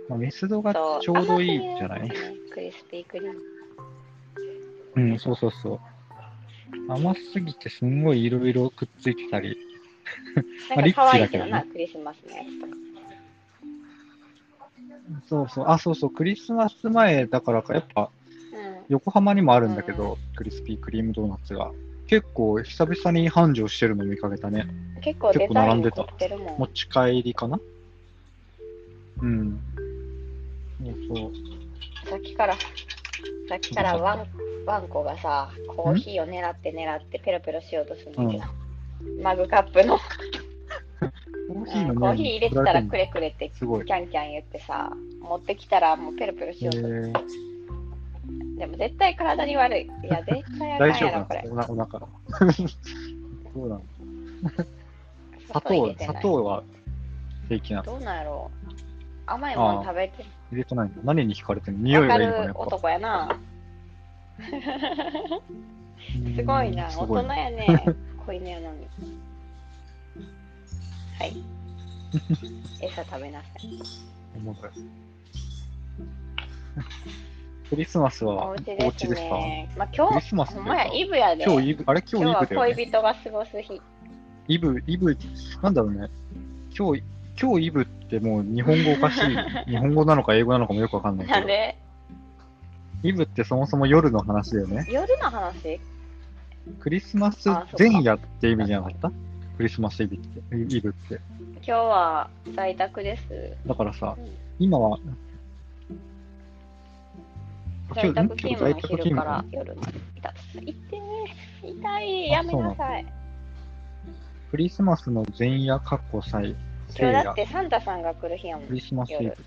Speaker 2: まあ、ミスドがちょうどいいんじゃない？
Speaker 3: ねクリスピークリーム。
Speaker 2: うん、そうそうそう。甘すぎてすんごいいろいろくっついてたり。
Speaker 3: なんか可愛いけど
Speaker 2: リッチだけど
Speaker 3: な、
Speaker 2: ね
Speaker 3: クリスマスのやつとか。
Speaker 2: そうそう。あ、そうそう。クリスマス前だからか、やっぱ
Speaker 3: うん。
Speaker 2: 横浜にもあるんだけど、クリスピークリームドーナツが。結構久々に繁盛してるの見かけたね。
Speaker 3: 結構デ
Speaker 2: 結構並んでた。持ち帰りかなうん。そうそう。
Speaker 3: さっきから、さっきからワンワンコがさ、コーヒーを狙って狙ってペロペロしようとするんだけど、マグカップの、
Speaker 2: コー
Speaker 3: うん
Speaker 2: ヒーのね
Speaker 3: コーヒー入れてたらくれくれってキ
Speaker 2: すごい。
Speaker 3: ャンキャン言ってさ、持ってきたらもうペロペロし
Speaker 2: え
Speaker 3: ようとする。
Speaker 2: ー、
Speaker 3: でも絶対体に悪い。いや、絶対あかんやろ、これ
Speaker 2: おなお腹。そうなの。砂糖、砂
Speaker 3: 砂糖
Speaker 2: は平気なの。
Speaker 3: どうなんやろ？う。甘いもの食べて
Speaker 2: 入れてないの？何に惹かれてるの？匂いがいいのかな、やっぱ。
Speaker 3: る男や な。すごいな、大人やね。子犬やのに。はい。餌食べなさい。
Speaker 2: おもろいクリスマス
Speaker 3: お
Speaker 2: はお
Speaker 3: 家です
Speaker 2: か？
Speaker 3: ね。まあ、今日、
Speaker 2: クリスマス
Speaker 3: まや、イブやで。
Speaker 2: 今日イブ、あれ？今日イブだよね。
Speaker 3: 恋人が過ごす日。
Speaker 2: イブ、イブ、なんだろうね。今日、今日イブってもう日本語おかしい。日本語なのか英語なのかもよくわかんないけど。
Speaker 3: なんで
Speaker 2: イブってそもそも夜の話だよね。
Speaker 3: 夜の話？
Speaker 2: クリスマス前夜って意味じゃなかった？クリスマスイブって。イブって。
Speaker 3: 今日は在宅です。
Speaker 2: だからさ
Speaker 3: うん、
Speaker 2: 今は、
Speaker 3: 在宅勤務の昼から夜の。痛いってー痛い、やめなさい。
Speaker 2: クリスマスの前夜、過去祭、
Speaker 3: 今日だっ
Speaker 2: 夜、
Speaker 3: てサンタさんが来る日やもん。
Speaker 2: クリスマスイブ
Speaker 3: 夜。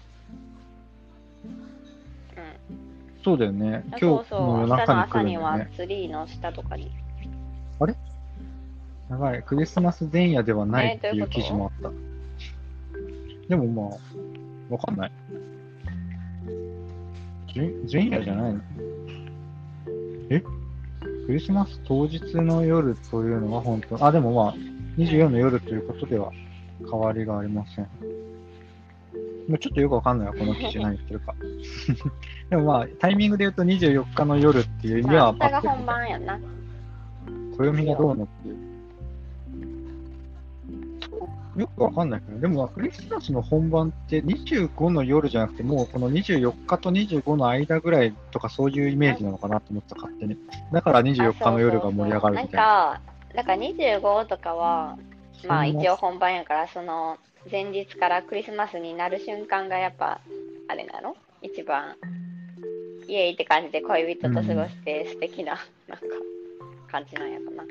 Speaker 3: うん。
Speaker 2: そうだよね。今日の夜
Speaker 3: 明日の
Speaker 2: 中に来る
Speaker 3: 朝には
Speaker 2: んだよね。
Speaker 3: ツリーの下とかに。
Speaker 2: やばい、クリスマス前夜ではないって
Speaker 3: いう
Speaker 2: 記事もあった。でもまあ、わかんない。前前夜じゃないの？え？クリスマス当日の夜というのは本当、あ、でもまあ、24の夜ということでは変わりがありません。もうちょっとよくわかんないわ、この記事 何言ってるか。でもまあ、タイミングで言うと24日の夜っていう意味
Speaker 3: まあ、
Speaker 2: は
Speaker 3: 明日が本番やんな。
Speaker 2: 暦がどうのっていう。よくわかんないけど、でもクリスマスの本番って25の夜じゃなくて、もうこの24日と25の間ぐらいとかそういうイメージなのかなと思ってた、勝手に。だから24日の夜が盛り上がるみたいな。
Speaker 3: なんか、だから25とかは、まあ一応本番やから、その前日からクリスマスになる瞬間がやっぱ、あれなの？一番、イエーイって感じで恋人と過ごして素敵な、なんか、感じなんやかな。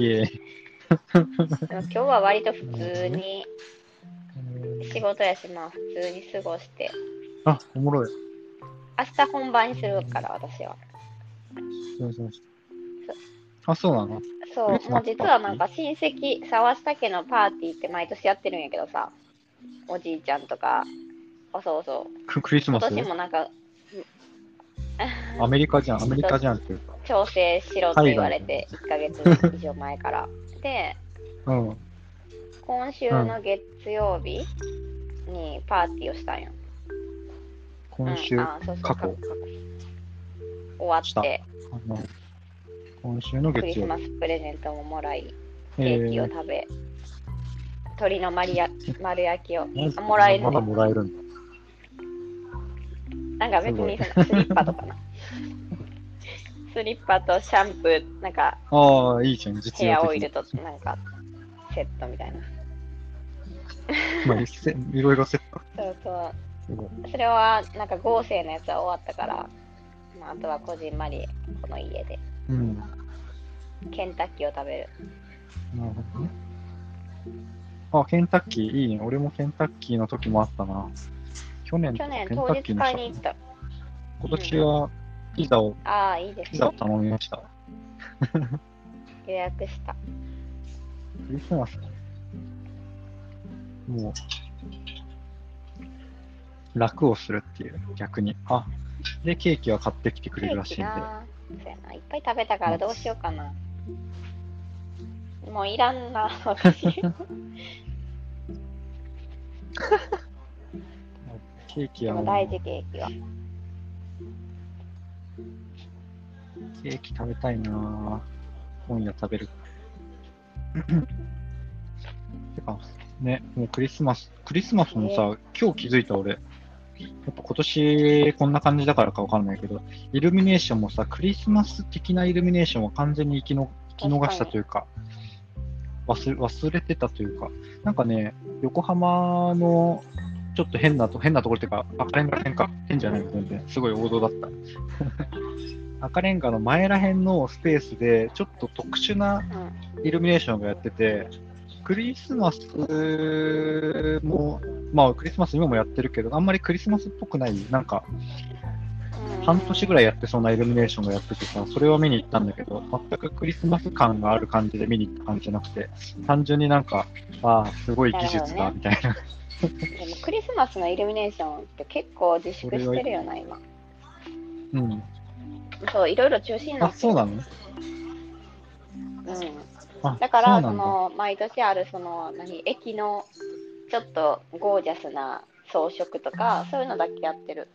Speaker 2: いえ。
Speaker 3: でも今日は割と普通に、仕事やし、まあ普通に過ごして、
Speaker 2: あ、おもろい。
Speaker 3: 明日本番にするから、私は。
Speaker 2: そうそうそうあ、そうなの？
Speaker 3: そう、もう実はなんか親戚、沢下家のパーティーって毎年やってるんやけどさ、おじいちゃんとか、あそうそう、
Speaker 2: ククリスマ
Speaker 3: 今
Speaker 2: ス
Speaker 3: 年もなんか
Speaker 2: アメリカじゃん、アメリカじゃんっていうか。
Speaker 3: 調整しろって言われて、1ヶ月以上前から。で、
Speaker 2: うん。
Speaker 3: 今週の月曜日にパーティーをしたんよ。
Speaker 2: 今週、
Speaker 3: うん、
Speaker 2: あ
Speaker 3: あそうそう
Speaker 2: 過去
Speaker 3: 終わって、
Speaker 2: の、今週の
Speaker 3: クリス
Speaker 2: 月曜日。
Speaker 3: マスプレゼントももらい、
Speaker 2: え
Speaker 3: ケーキを
Speaker 2: ー
Speaker 3: 食べ、鶏の丸や 丸焼きをもらえる
Speaker 2: まだ
Speaker 3: ね。
Speaker 2: もらえるんだ。
Speaker 3: なんか別にそのスリッパとかな。スリッパとシャンプー、なんか
Speaker 2: ああ、いいじゃん、実
Speaker 3: ヘア
Speaker 2: 用的
Speaker 3: オイルとなんかセットみたいな。
Speaker 2: まあ、いろいろセット。
Speaker 3: そうそ
Speaker 2: う
Speaker 3: それはなんか合成のやつは終わったから、まあ、あとはこじんまりこの家で
Speaker 2: うん。な
Speaker 3: ケンタッキーを食べる。
Speaker 2: るほどね。あ、ケンタッキー、いいね。俺もケンタッキーの時もあったな。去年、
Speaker 3: 去年
Speaker 2: ケンタ
Speaker 3: 当日買いに行った。
Speaker 2: 今年はピザを、
Speaker 3: ああ、いいです
Speaker 2: ピザを
Speaker 3: ね。
Speaker 2: 頼みました。
Speaker 3: 予約した。
Speaker 2: クリスマスもう、楽をするっていう、逆に。あ、で、ケーキは買ってきてくれるらしいんで。
Speaker 3: そうやないっぱい食べたからどうしようかな。もういらんな、私。
Speaker 2: ケーキはも
Speaker 3: も大事ケーキは。
Speaker 2: ケーキ食べたいなぁ。今夜食べる。てか、ね、もうクリスマス、クリスマスもさ、今日気づいた俺。やっぱ今年こんな感じだからかわかんないけど、イルミネーションもさ、クリスマス的なイルミネーションを完全に生きの生き逃したというか、忘忘れてたというか、なんかね、横浜のちょっと変なと、変なところっていうか、赤レンガら辺か？変じゃない全然。すごい王道だった。赤レンガの前ら辺のスペースで、ちょっと特殊な
Speaker 3: うん。
Speaker 2: イルミネーションがやってて、クリスマスも、まあクリスマス今もやってるけど、あんまりクリスマスっぽくない、なんか半年ぐらいやってそうなイルミネーションがやっててさ、それを見に行ったんだけど、全くクリスマス感がある感じで見に行った感じじゃなくて、単純になんか、ああ、すごい技術だ、みたいな。
Speaker 3: でもクリスマスのイルミネーションって結構自粛してるよな、今。
Speaker 2: うん。
Speaker 3: そう、いろいろ中止にな
Speaker 2: あ、
Speaker 3: って
Speaker 2: そうなの？
Speaker 3: うん。
Speaker 2: あ、
Speaker 3: だから、そ。の、毎年ある、その、何、駅の、ちょっとゴージャスな装飾とか、そういうのだけやってる。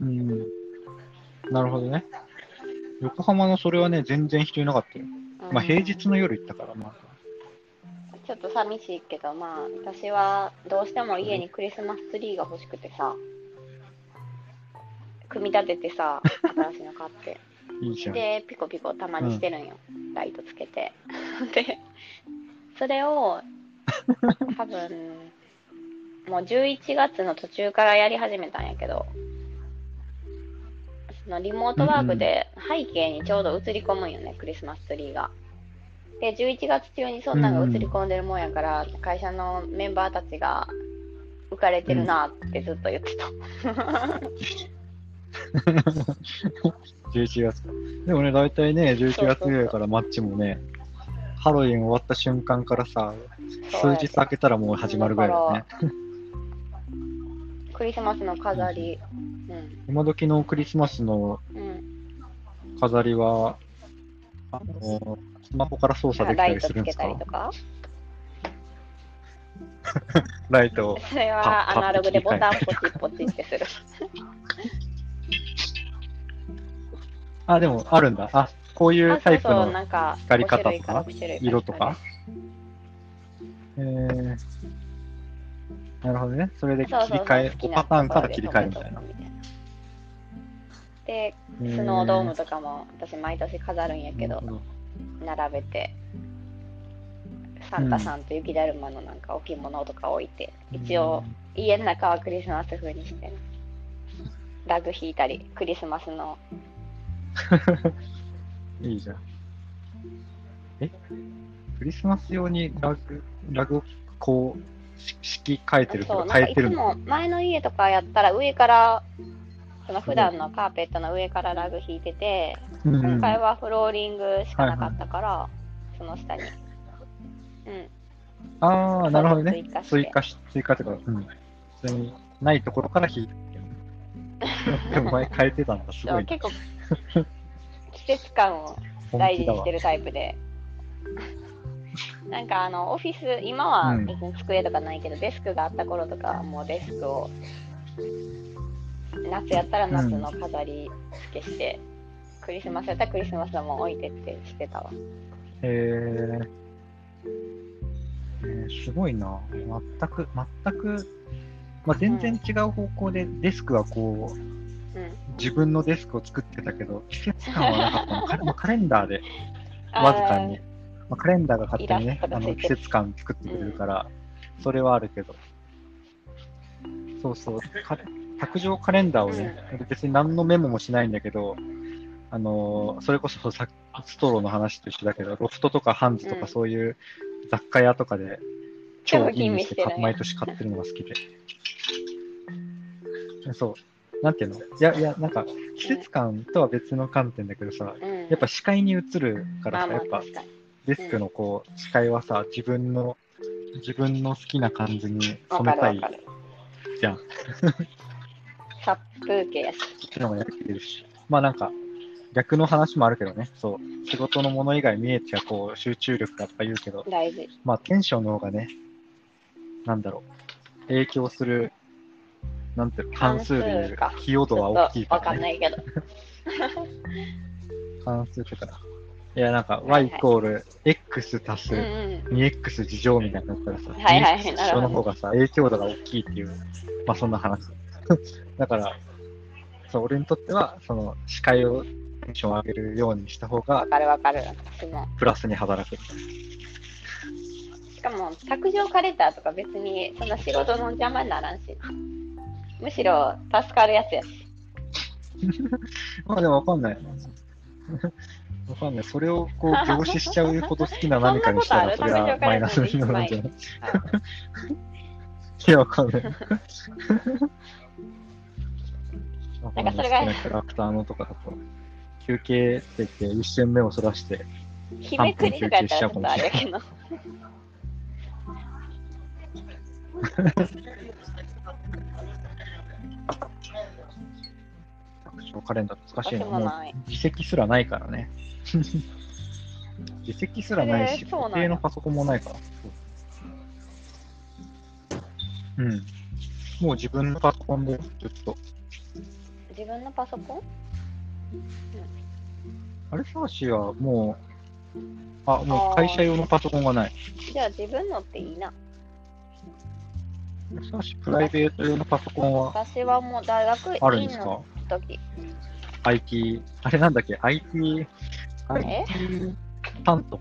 Speaker 2: うん。なるほどね。横浜のそれはね、全然人いなかったよ。
Speaker 3: うん
Speaker 2: まあ平日の夜行ったから、まあ。
Speaker 3: ちょっと寂しいけど、まあ、私はどうしても家にクリスマスツリーが欲しくてさ、組み立ててさ、新しいの買って。
Speaker 2: いいじゃん。
Speaker 3: で、ピコピコたまにしてるんよ。ライトつけて。で、それを、多分、もう11月の途中からやり始めたんやけど、そのリモートワークで背景にちょうど映り込むんよね、クリスマスツリーが。で、11月中にそんなんが映り込んでるもんやから、会社のメンバーたちが浮かれてるなってずっと言ってた。
Speaker 2: 11月か。でもね、大体ね、11月ぐらいからマッチもね、ハロウィン終わった瞬間からさ、数日空けたらもう始まるぐらいだね。
Speaker 3: クリスマスの飾り。うん。
Speaker 2: 今時のクリスマスの
Speaker 3: うん。
Speaker 2: 飾りは、あの、スマホから操作できた
Speaker 3: ライトつけ
Speaker 2: りするんですか？
Speaker 3: たりとか？
Speaker 2: ライトを。
Speaker 3: それはアナログでボタンポチポチってする。
Speaker 2: あ、でもあるんだ。あ、こういうタイプの
Speaker 3: なんか、
Speaker 2: 光り方とか
Speaker 3: ？5種類か6種類
Speaker 2: 色とか？えー、なるほどね。それで切り替え、5
Speaker 3: 好きな
Speaker 2: パターンから切り替えるみたいな
Speaker 3: でスノードームとかも私毎年飾るんやけど並べて、サンタさんと雪だるまのなんか置物とか置いて、一応家の中はクリスマス風にしてる。ラグ引いたり、クリスマスの、
Speaker 2: いいじゃん。え？クリスマス用にラグ、ラグをこう、し敷き替えてるとか変えてるの？
Speaker 3: も前の家とかやったら上から、その普段のカーペットの上からラグ引いてて、
Speaker 2: うん
Speaker 3: 今回はフローリングしかなかったから、その下に。うん。
Speaker 2: ああ、なるほどね
Speaker 3: 追加。して
Speaker 2: 追加し、追加とか、うん。普通にないところから引いてる。でも前変えてたんだ、すごい。
Speaker 3: 結構、季節感を大事にして。るタイプで。なんかあの、オフィス、今は
Speaker 2: うん
Speaker 3: 別に机とかないけど、デスクがあった頃とかはもうデスクを、夏やったら夏の飾り付けして、クリスマスやったらクリスマスのもん置いてってしてたわ。
Speaker 2: えーえーすごいな。全く、全く、まあ、全然違う方向でデスクはこう、
Speaker 3: うん。
Speaker 2: 自分のデスクを作ってたけど、季節感はなかったの。カ レまあカレンダーで、わずかに。まあ、カレンダーが勝手にねあの季節感作ってくれるから、それはあるけど。そうそう、か 卓上カレンダーをね、別に何のメモもしないんだけど、あのーそれこそさストローの話と一緒だけど、ロフトとかハンズと
Speaker 3: うん
Speaker 2: かそういう雑貨屋とかで超
Speaker 3: 吟味して
Speaker 2: 毎年買ってるのが好きで。そう。なんていうの？いや、いや、なんか、季節感とは別の観点だけどさ、
Speaker 3: うん。
Speaker 2: やっぱ視界に映るからさ、
Speaker 3: まあまあ
Speaker 2: やっぱ。デスクのこう、視界はさ、自分の、自分の好きな感じに
Speaker 3: わ
Speaker 2: 染めたい。じゃん。
Speaker 3: 殺風景やし。
Speaker 2: そっちの方がやってるし。まあなんか、逆の話もあるけどね、そう。仕事のもの以外見えちゃこう、集中力がやっぱ言うけど、
Speaker 3: 大事。
Speaker 2: まあテンションの方がね、なんだろう、影響する、なんていうの、関数でいう
Speaker 3: か
Speaker 2: 寄与度は大きいからね。
Speaker 3: かんないけど。
Speaker 2: 関数とか。いや、なんか、y イコール x 足す
Speaker 3: うんうん。
Speaker 2: 2x 事乗みたいになったらさ、
Speaker 3: はいはい
Speaker 2: 2x
Speaker 3: なるほど
Speaker 2: の方がさ、影響度が大きいっていう、まあそんな話。だから、そう、俺にとっては、その、視界をテンションを上げるようにした方が
Speaker 3: わ、かるわかる。私も。
Speaker 2: プラスに働く。
Speaker 3: しかも、卓上カレンダーとか別に、そんな仕事の邪魔にならんし。むしろ、助かるやつやし。
Speaker 2: まあでもわかんない。わかんない。それをこう、凝視しちゃうほど好きな何かにしたら、それはマイナスの機能なんじゃない？
Speaker 3: あ
Speaker 2: いや、わかんない。
Speaker 3: なんかそれが
Speaker 2: キャラクターのとかだと、休憩って言って一瞬目をそらして、
Speaker 3: 日めくりとかやったらちょっとあれやけど。
Speaker 2: 拡張カレンダー懐かしいな。
Speaker 3: 私
Speaker 2: もう自席すらないからね。自席すらないし、固定のパソコンもないから。うん。もう自分のパソコンでずっと。
Speaker 3: 自分のパソコン？
Speaker 2: あれ、サーシはもう、あ、もう会社用のパソコンがない。
Speaker 3: じゃあ自分のっていいな。
Speaker 2: サーシプライベート用のパソコンは
Speaker 3: 私はもう大学
Speaker 2: あるんですか？
Speaker 3: 院の時。
Speaker 2: IT、あれなんだっけ ?IT、
Speaker 3: え
Speaker 2: ？IT 担当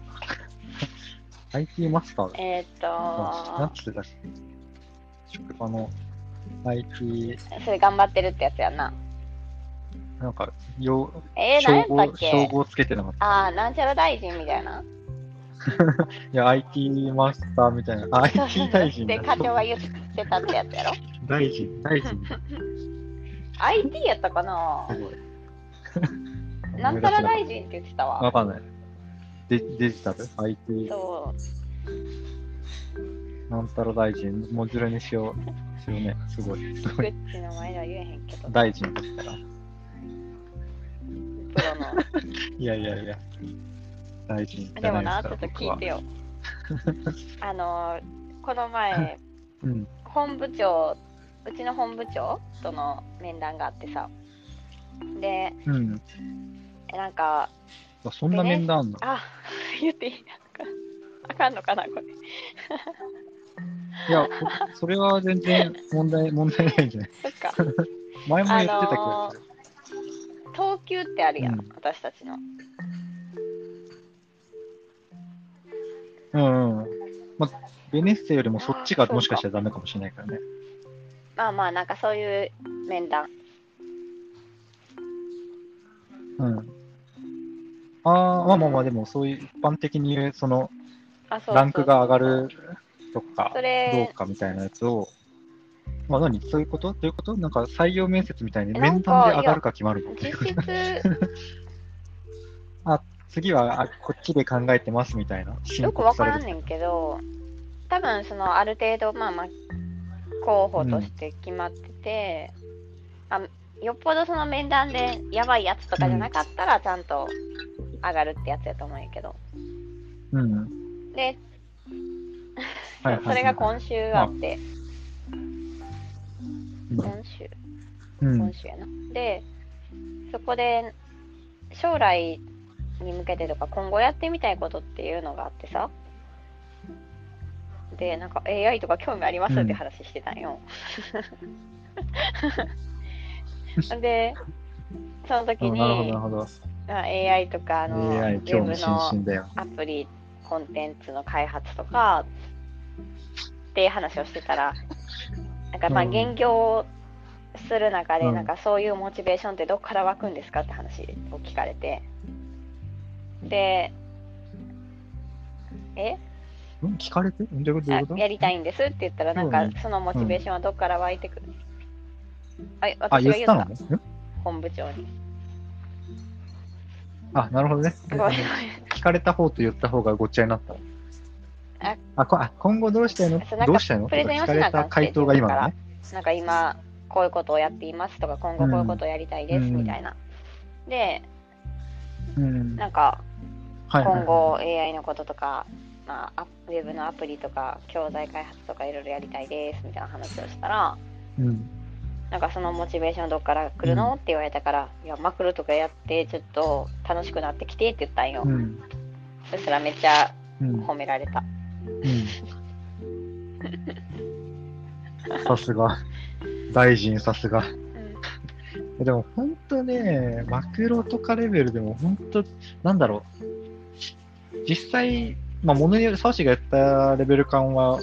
Speaker 2: ?IT マスターだ。
Speaker 3: えーっ
Speaker 2: なん
Speaker 3: と、
Speaker 2: つってたっけ？職場の IT、
Speaker 3: それ頑張ってるってやつやな。
Speaker 2: なんか、よ
Speaker 3: えー、
Speaker 2: 称号、称
Speaker 3: け
Speaker 2: 号つけてなかった。
Speaker 3: ああ、なんちゃら大臣みたいな。
Speaker 2: いや、IT マスターみたいな。あ IT 大臣
Speaker 3: で、
Speaker 2: だ。
Speaker 3: 課長が言ってたってやつやろ？
Speaker 2: 大臣、大臣。
Speaker 3: ?IT やったかな？なんたら大臣って言ってたわ。
Speaker 2: わかんない。デデジタル ?IT、
Speaker 3: そう。
Speaker 2: なんたら大臣。モジュラにしよう。しようね。すごい。すごい。
Speaker 3: グッチの前では言えへんけど、
Speaker 2: 大臣だったら。
Speaker 3: プロの。
Speaker 2: いやいやいや。大臣じ
Speaker 3: でもな、ちょっと聞いてよ。あのー、この前、
Speaker 2: うん。
Speaker 3: 本部長、うちの本部長との面談があってさ。で、
Speaker 2: うん。
Speaker 3: なんか、
Speaker 2: あそんな面談あんの？
Speaker 3: あ、言っていい？なんか、あかんのかな、これ。
Speaker 2: いや、それは全然問題、問題ないんじゃない？
Speaker 3: そっか。
Speaker 2: 前も言ってた気がする。
Speaker 3: 等級ってあるやん、
Speaker 2: うん
Speaker 3: 私たちの。
Speaker 2: うんうん。まあ、ベネッセよりもそっちがもしかしたらダメかもしれないからね。
Speaker 3: まあまあ、なんかそういう面談。
Speaker 2: うん。ああ、まあまあまあ、でもそういう一般的に言う、その、ランクが上がるとかどうかみたいなやつを、まあ何？そういうこと？どういうこと？なんか採用面接みたいに面談で上がるか決まるの？
Speaker 3: 実質、
Speaker 2: 次はあこっちで考えてますみたいな。
Speaker 3: よくわからん
Speaker 2: ね。
Speaker 3: ねんけど、多分そのある程度、まあまあ、候補として決まってて、あよっぽどその面談でやばいやつとかじゃなかったら、ちゃんと上がるってやつやと思うんやけど。
Speaker 2: うん。
Speaker 3: で、
Speaker 2: はいはいはい
Speaker 3: それが今週あって、
Speaker 2: うん
Speaker 3: 今週、
Speaker 2: うん
Speaker 3: 今週やな。で、そこで、将来に向けてとか、今後やってみたいことっていうのがあってさ、で、なんか AI とか興味ありますって話してたんよ。で、その時に、AI とかあの、
Speaker 2: 興味津
Speaker 3: の。アプリ、コンテンツの開発とか、っていう話をしてたら、なんかまあ、
Speaker 2: うん。
Speaker 3: 現業する中で、
Speaker 2: うん。
Speaker 3: なんかそういうモチベーションってどっから湧くんですかって話を聞かれて、で、え？
Speaker 2: うん聞かれて？どういうこと？
Speaker 3: やりたいんですって言ったら、なんか
Speaker 2: うん
Speaker 3: そのモチベーションはどっから湧いてくる、あ
Speaker 2: あ、
Speaker 3: 私
Speaker 2: 言
Speaker 3: が言った
Speaker 2: の？ん。
Speaker 3: 本部長に。
Speaker 2: あ、なるほどね。聞かれた方と言った方がごっちゃになった。
Speaker 3: あ
Speaker 2: あ、こあ今後どうしたいの？どうしたいの？
Speaker 3: プレゼンをしなあか
Speaker 2: 回答が今のね。
Speaker 3: なんか今、こういうことをやっていますとか、今後こういうことをやりたいです
Speaker 2: うん
Speaker 3: みたいな。で、
Speaker 2: うん。
Speaker 3: なんか、
Speaker 2: はいはいはい
Speaker 3: 今後 AI のこととか、まあ、アウェブのアプリとか、教材開発とかいろいろやりたいですみたいな話をしたら、
Speaker 2: うん。
Speaker 3: なんかそのモチベーションどっから来るの、
Speaker 2: うん
Speaker 3: って言われたから、いや、マクロとかやって、ちょっと楽しくなってきてって言ったんよ。
Speaker 2: うん。
Speaker 3: そしたらめっちゃ
Speaker 2: うん。
Speaker 3: 褒められた。
Speaker 2: うん。さすが。大臣さすが。
Speaker 3: うん、
Speaker 2: でも本当ね、マクロとかレベルでも本当、なんだろう。実際、まあ、ものによる、サウシがやったレベル感は、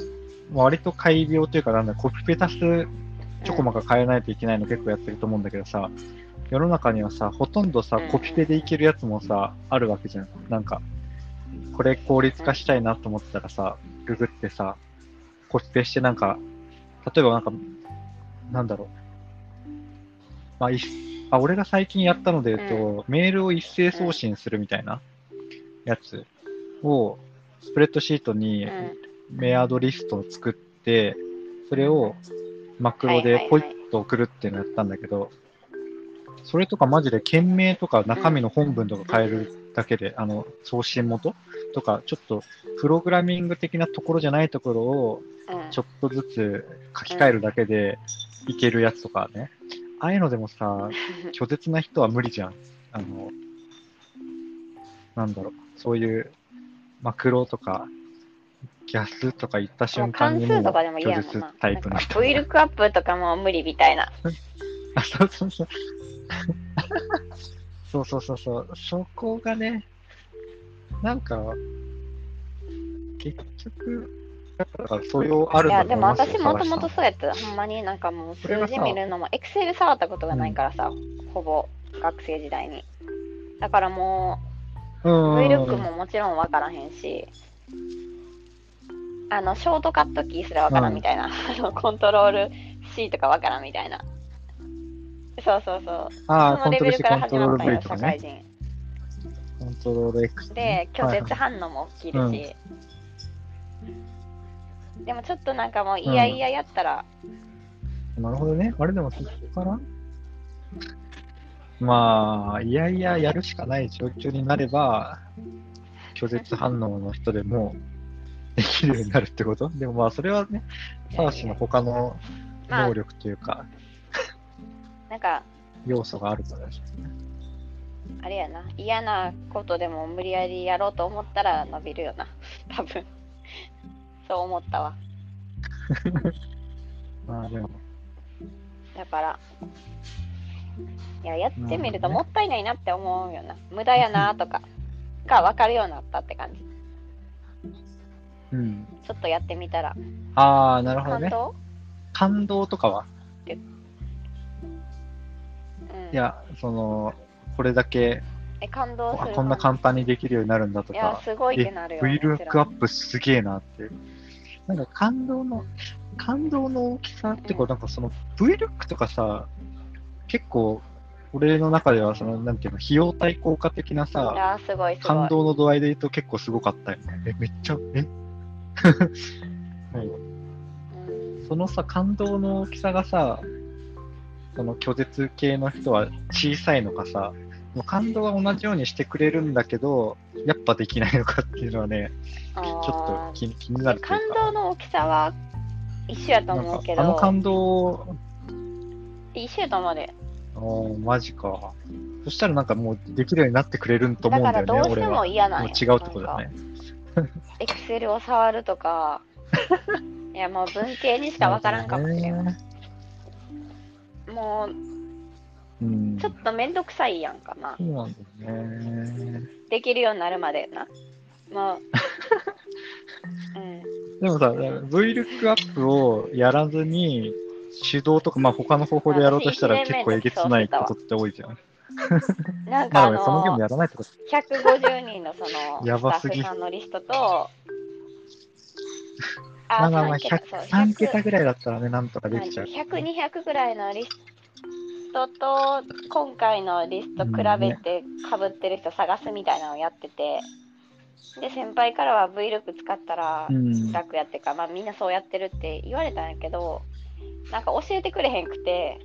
Speaker 2: まあ割と改良というか、なんだ、コピペ足すちょこまか変えないといけないの結構やってると思うんだけどさ、世の中にはさ、ほとんどさ
Speaker 3: うん、
Speaker 2: コピペでいけるやつもさ、あるわけじゃん。なんか、これ効率化したいなと思ったらさ、ググってさ、コピペしてなんか、例えばなんか、なんだろう。まあ、いあ俺が最近やったので言うと、メールを一斉送信するみたいなやつを、スプレッドシートに
Speaker 3: うん、
Speaker 2: メアドリストを作って、それをマクロでポイッと送るっていうのをやったんだけど、それとかマジで件名とか中身の本文とか変えるだけで、あの、送信元とか、ちょっとプログラミング的なところじゃないところを
Speaker 3: うん。
Speaker 2: ちょっとずつ書き換えるだけでいけるやつとかね。ああいうのでもさ、拒絶な人は無理じゃん。あの、なんだろう、そういうマクロとか、ギャスとか言った瞬間
Speaker 3: 関
Speaker 2: にも拒。絶タイプの人。
Speaker 3: V ルックアップとかも無理みたいな。
Speaker 2: あ、そうそうそう。そうそうそうそう。そこがね、なんか、結局、だから素養ある
Speaker 3: いや、でも私もともとそうやった。ほんまになんかもう数字見るのも、エクセル触ったことがないからさ、ほぼ学生時代に。だからもう、V ルックももちろんわからへんし、あの、ショートカットキーすらわからんみたいな。あの、コントロール C とかわからんみたいな。そうそうそう。
Speaker 2: ああ、
Speaker 3: そのレベル
Speaker 2: コントロール C、
Speaker 3: から
Speaker 2: コントロール
Speaker 3: 始まった
Speaker 2: V
Speaker 3: よ、
Speaker 2: とかね。
Speaker 3: 社会人。
Speaker 2: コントロール X
Speaker 3: で
Speaker 2: ね。、
Speaker 3: 拒絶
Speaker 2: はいはい
Speaker 3: 反応も起きるし、でもちょっとなんかもう、いやいややったら、
Speaker 2: なるほどね。あれでもそこからまあ、いやいややるしかない状況になれば、拒絶反応の人でもできるようになるってこと？でもまあ、それはね、サーシの他の
Speaker 3: まあ
Speaker 2: 能力というか、
Speaker 3: なんか、
Speaker 2: 要素があるからですね。
Speaker 3: あれやな、嫌なことでも無理やりやろうと思ったら伸びるよな、多分。そう思ったわ。
Speaker 2: まあでも、
Speaker 3: だから、いや、やってみるともったいないなって思うよな。無駄やなとか、が分かるようになったって感じ。
Speaker 2: うん。
Speaker 3: ちょっとやってみたら。
Speaker 2: ああ、なるほどね。
Speaker 3: 感動？
Speaker 2: 感動とかは？いや、その、これだけ、
Speaker 3: え、感動する。
Speaker 2: あこんな簡単にできるようになるんだと
Speaker 3: いや
Speaker 2: か、、
Speaker 3: すごいって
Speaker 2: え
Speaker 3: なるよ。
Speaker 2: V ルックア
Speaker 3: も
Speaker 2: ップすげえなって。なんか感動の、感動の大きさってこう、なんかその V ルックとかさ、結構、俺の中ではその、なんていうの、費用対効果的なさ、
Speaker 3: や、すごいすごい。
Speaker 2: 感動の度合いで言うと結構すごかったよね。え、めっちゃ、え？もう
Speaker 3: うん
Speaker 2: そのさ、感動の大きさがさ、その拒絶系の人は小さいのかさ、もう感動は同じようにしてくれるんだけど、やっぱできないのかっていうのはね、
Speaker 3: ちょ
Speaker 2: っと気に気になる
Speaker 3: 感
Speaker 2: か。
Speaker 3: 動の大きさは一緒やと思うけど、
Speaker 2: かあの感動、
Speaker 3: 一緒やと思うで。
Speaker 2: あーマジか。そしたらなんかもうできるようになってくれると思
Speaker 3: だ
Speaker 2: うんだよね、
Speaker 3: からどうしても。嫌なんよ
Speaker 2: もう違うってことだね。
Speaker 3: エクセルを触るとか、いやもう文系にしかわからんかもしれん。
Speaker 2: ね
Speaker 3: もう、
Speaker 2: うん。
Speaker 3: ちょっとめんどくさいやんかな。
Speaker 2: そうなんだよね。
Speaker 3: できるようになるまでな。もう、うん。
Speaker 2: でもさ、VLOOKUP をやらずに、手動とか、まあ他の方法でやろうとしたら
Speaker 3: 私
Speaker 2: 結構えげつないことって多いじゃん。
Speaker 3: なんかあ
Speaker 2: まあでもそのゲーム
Speaker 3: の、
Speaker 2: やらないってこと
Speaker 3: 150人のその、
Speaker 2: やばすぎ
Speaker 3: さんのリストと、
Speaker 2: まあまあまあ、100
Speaker 3: 三そう
Speaker 2: 3桁ぐらいだったらね、なんとかできちゃう。
Speaker 3: 100、200ぐらいのリストと、今回のリスト比べて被ってる人探すみたいなのをやってて、で、先輩からは Vlook 使ったら
Speaker 2: うん。
Speaker 3: 楽やっていうか、まあみんなそうやってるって言われたんやけど、なんか教えてくれへんくて、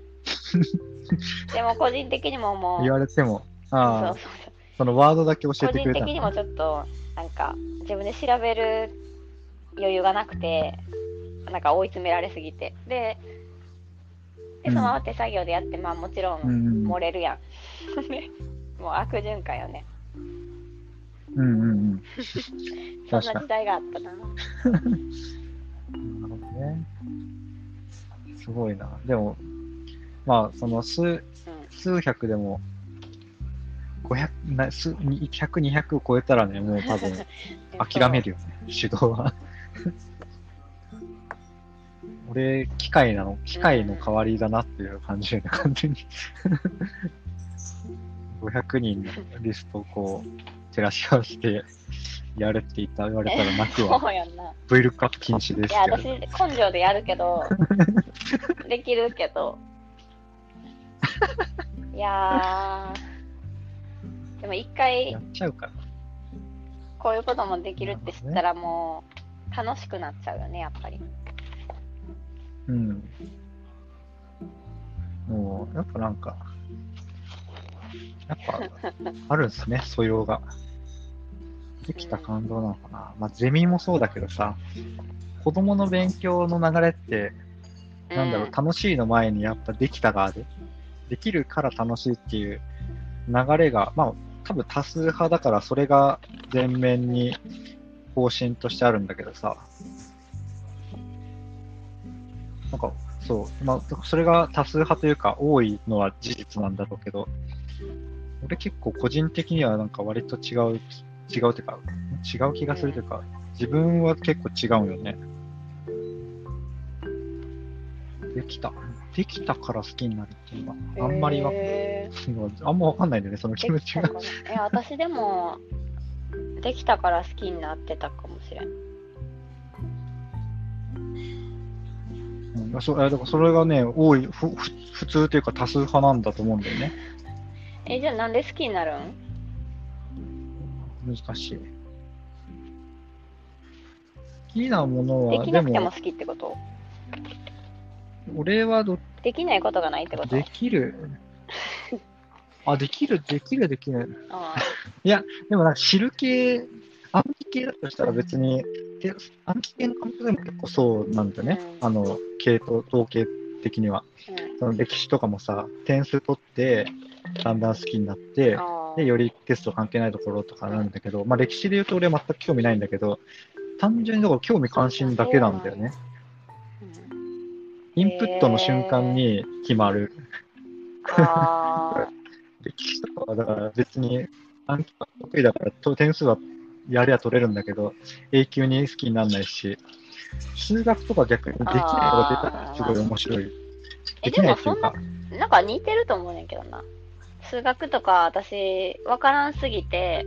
Speaker 3: でも個人的にももう、
Speaker 2: 言われても、
Speaker 3: そう
Speaker 2: ああ。
Speaker 3: そう、そう。
Speaker 2: そのワードだけ教え
Speaker 3: 個
Speaker 2: てくれたの。
Speaker 3: 人的にもちょっとなんか自分で調べる余裕がなくてなんか追い詰められすぎてでで
Speaker 2: うん
Speaker 3: そのまま手作業でやって、まあもちろ
Speaker 2: うんん。
Speaker 3: 漏れるやん、でもう悪循環よね
Speaker 2: うんうんうん。
Speaker 3: そんな時代があったな
Speaker 2: なるほどね。すごいな。でも、まあ、その数、
Speaker 3: うん
Speaker 2: 数百でも、500、な数100、200を超えたらね、もう多分諦めるよね、手動は。俺、機械なの、機械の代わりだなっていう感じで、ね、完全に。500人のリストをこう、照らし合わせて、やれって言った言われたら泣くわ。
Speaker 3: そうやんな
Speaker 2: VLOOKUP 禁止です
Speaker 3: いや私。根性でやるけどできるけど いやーでも一回
Speaker 2: やっちゃうから。
Speaker 3: こういうこともできるって知ったらもう楽しくなっちゃうよね、やっぱり。
Speaker 2: うん。もう、やっぱなんか、やっぱ、あるんですね、素養が。できた感動なのかな。まあ、ゼミもそうだけどさ、子供の勉強の流れって、なんだろう、楽しいの前にやっぱできたがある。できるから楽しいっていう流れが、まあ、多分多数派だからそれが前面に方針としてあるんだけどさ、なんか、そう、まあ、それが多数派というか多いのは事実なんだろうけど、俺結構個人的にはなんか割と違う、違うというか、違う気がするというか、自分は結構違うよね。できた。できたから好きになるっていうのは、あんまりわ、
Speaker 3: へ
Speaker 2: あんまわかんないんだよね、その
Speaker 3: ー
Speaker 2: 気持ちが
Speaker 3: できたか。な。いや、私でも、できたから好きになってたかもしれん。
Speaker 2: うん、そえだからそれがね、多い、ふふ普通というか多数派なんだと思うんだよね。
Speaker 3: え、じゃあなんで好きになるん？
Speaker 2: 難しい。好きなものは、
Speaker 3: できなくて
Speaker 2: も
Speaker 3: 好きってこと？
Speaker 2: 俺はど
Speaker 3: できないことがないってこと？
Speaker 2: できる。あ、できる、できる、できる。
Speaker 3: あ
Speaker 2: でもなんか汁系、暗記系だとしたら別に、で暗記系の科目でも結構そうなんだよね。
Speaker 3: うん
Speaker 2: あの、系統、統計的には。
Speaker 3: ー
Speaker 2: その歴史とかもさ、点数取って、だんだん好きになって。で、よりテスト関係ないところとかなんだけど、まあ歴史で言うと俺は全く興味ないんだけど、単純にだから興味関心だけなんだよね。
Speaker 3: うん
Speaker 2: インプットの瞬間に決まる。
Speaker 3: あ
Speaker 2: 歴 史とかはだから別に暗記が得意だからと点数はやりゃ取れるんだけど、永久に好きにならないし、数学とか逆にできないのが出たらすごい面白い。
Speaker 3: ー
Speaker 2: できないっていうか、
Speaker 3: ーなんか似てると思うねんけどな。数学とか私、わからんすぎて、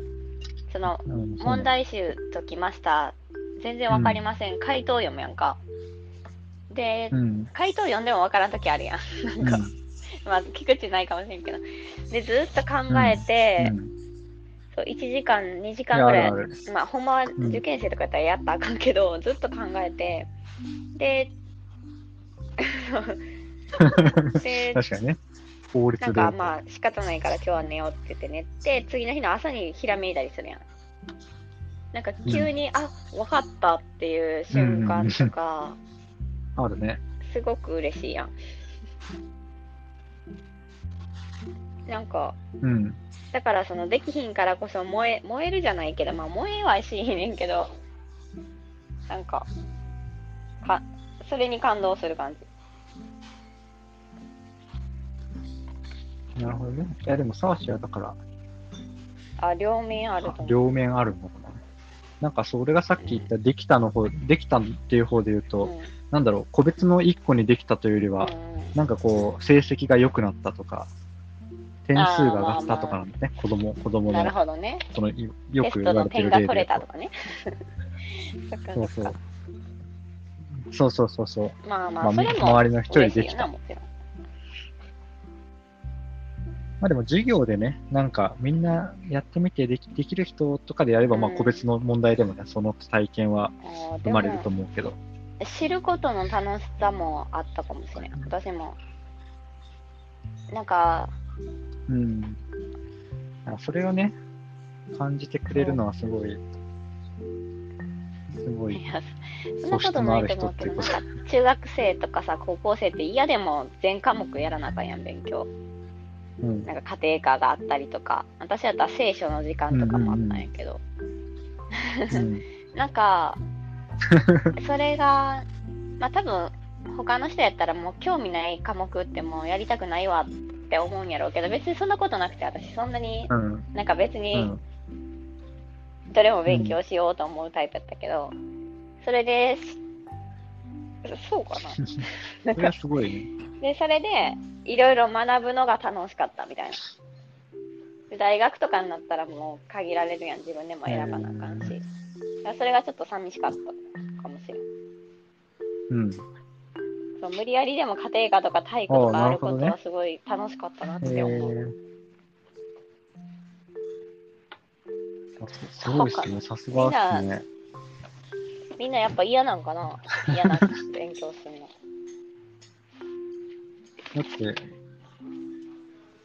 Speaker 3: その、
Speaker 2: うんそう
Speaker 3: 問題集解きました。全然わかりません。回答読むやんか。で、
Speaker 2: うん。
Speaker 3: 回答読んでもわからんときあるやん。
Speaker 2: うん。
Speaker 3: なんか、まあ、聞くちないかもしれんけど。で、ずっと考えて、
Speaker 2: うん
Speaker 3: そう1時間、2時
Speaker 2: い
Speaker 3: 間ぐらい。まあ、ほんまは受験生とかやったらやったらあかんけど、ずっと考えて、で、で、
Speaker 2: 確かにね。法律で。
Speaker 3: なんかまあ仕方ないから今日は寝ようって言って寝て、次の日の朝にひらめいたりするやん。なんか急に、あ、わかったっていう瞬間とか、
Speaker 2: あるね。
Speaker 3: すごく嬉しいやん。なんか、
Speaker 2: うん。
Speaker 3: だからそのできひんからこそ燃え、燃えるじゃないけど、まあ燃えはしへんねんけど、なんか、か、それに感動する感じ。
Speaker 2: なるほどね。いや、でも、サーシはだから、
Speaker 3: あ、両面ある。
Speaker 2: 両面あるのかな。なんか、そう、俺がさっき言った、できたの方、できたっていう方で言うと、
Speaker 3: うん
Speaker 2: なんだろう、個別の一個にできたというよりは、
Speaker 3: うん
Speaker 2: なんかこう、成績が良くなったとか、点数が上がったとかなんだね、子供、子供
Speaker 3: なる
Speaker 2: の、
Speaker 3: ほどね。
Speaker 2: その、いよく言われて
Speaker 3: トの点が取れたと。かね。そ
Speaker 2: うそう
Speaker 3: そ
Speaker 2: うそうそうそう。
Speaker 3: まあまあ、
Speaker 2: まあ、周りの人よりできた。まあでも授業でね、なんかみんなやってみてできできる人とかでやれば、まあ
Speaker 3: うん
Speaker 2: 個別の問題でもね、その体験は生まれると
Speaker 3: で
Speaker 2: 思うけど。
Speaker 3: も知ることの楽しさもあったかもしれん。私も。なんか、
Speaker 2: うん。あそれをね、感じてくれるのはすごい、すごい
Speaker 3: いや、そんなことないと思うけど、なんか中学生とかさ、高校生って嫌でも全科目やらなあかんやん、勉強。
Speaker 2: うん。
Speaker 3: なんか家庭科があったりとか、私だったら聖書の時間とかもあったんやけど、
Speaker 2: うん。
Speaker 3: なんか、それが、まあ多分、他の人やったらもう興味ない科目ってもうやりたくないわって思うんやろうけど、別にそんなことなくて、私そんなに、
Speaker 2: うん。
Speaker 3: なんか別
Speaker 2: う
Speaker 3: に
Speaker 2: ん。
Speaker 3: どれも勉強しようと思うタイプやったけど、それで、そうかな。なんか
Speaker 2: すごいね。
Speaker 3: で、それで、いろいろ学ぶのが楽しかったみたいな。で大学とかになったらもう限られるやん、自分でも選ばなあかんし。だからそれがちょっと寂しかったかもしれん。
Speaker 2: うん。
Speaker 3: そう無理やりでも家庭科とか体育とかあることはすごい楽しかったなっ
Speaker 2: え
Speaker 3: て思う。
Speaker 2: すすごいですね。さすがですね。
Speaker 3: みんなやっぱ嫌なんかな？嫌な勉強するの。
Speaker 2: って、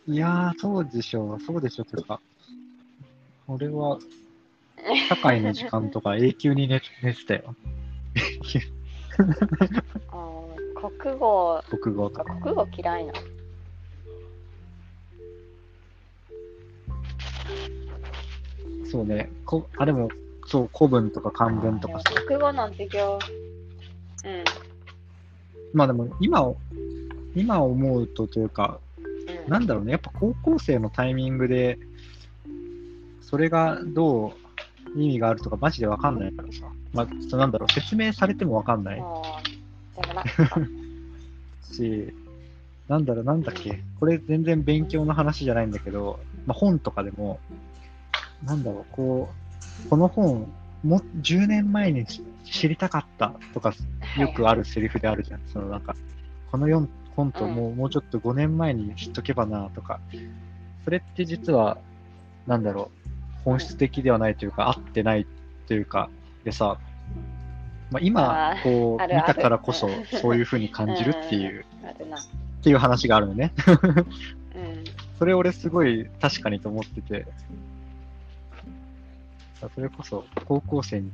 Speaker 2: いやー、そうでしょう、そうでしょ、というか、俺は、社会の時間とか永久に寝寝てたよ。
Speaker 3: うん 国語、
Speaker 2: 国語とか。
Speaker 3: 国語嫌いな。
Speaker 2: そうね。こあ、でも、そう、古文とか漢文とかさ。
Speaker 3: 国語の授業、うん。
Speaker 2: まあでも、今を、今思うとというか、
Speaker 3: うん、
Speaker 2: なんだろうね、やっぱ高校生のタイミングで、それがどう意味があるとかマジでわかんないからさ。まあ、なんだろう、説明されてもわかんない
Speaker 3: でもな
Speaker 2: し、なんだろう、なんだっけ、これ全然勉強の話じゃないんだけど、まあ、本とかでも、なんだろう、こう、この本、も10年前に知知りたかったとか、よくあるセリフであるじゃん。そのなんか、この4本ともう,、もうちょっと5年前に知っとけばなとか、それって実は、なんだろう、本質的ではないというか、合ってないというか、でさ、まあ、今こう、見たからこそ
Speaker 3: うん、
Speaker 2: そういう風に感じるっていう。っていう話があるのね。
Speaker 3: うん。
Speaker 2: それ俺すごい確かにと思ってて、それこそ高校生に、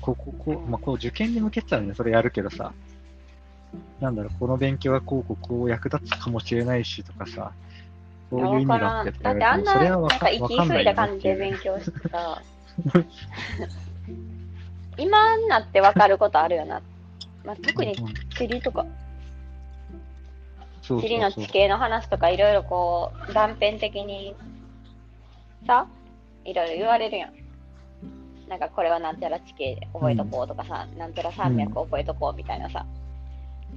Speaker 2: こうこうまあ、こう受験に向けてたらね、それやるけどさ、なんだろう、この勉強はこうこうこう役立つかもしれないしとかさ、そういう意味があってと
Speaker 3: だ
Speaker 2: か言われても、それは
Speaker 3: なんか
Speaker 2: んないよね
Speaker 3: 感じで
Speaker 2: っていう
Speaker 3: 勉強してさ、今になってわかることあるよな。まあ、特に
Speaker 2: うん
Speaker 3: 地理とか、地理の地形の話とかいろいろこう、断片的にさ、いろいろ言われるやん。なんかこれはなんちゃら地形で覚えとこうとかさ、なんちゃら山脈覚えとこうみたいなさ。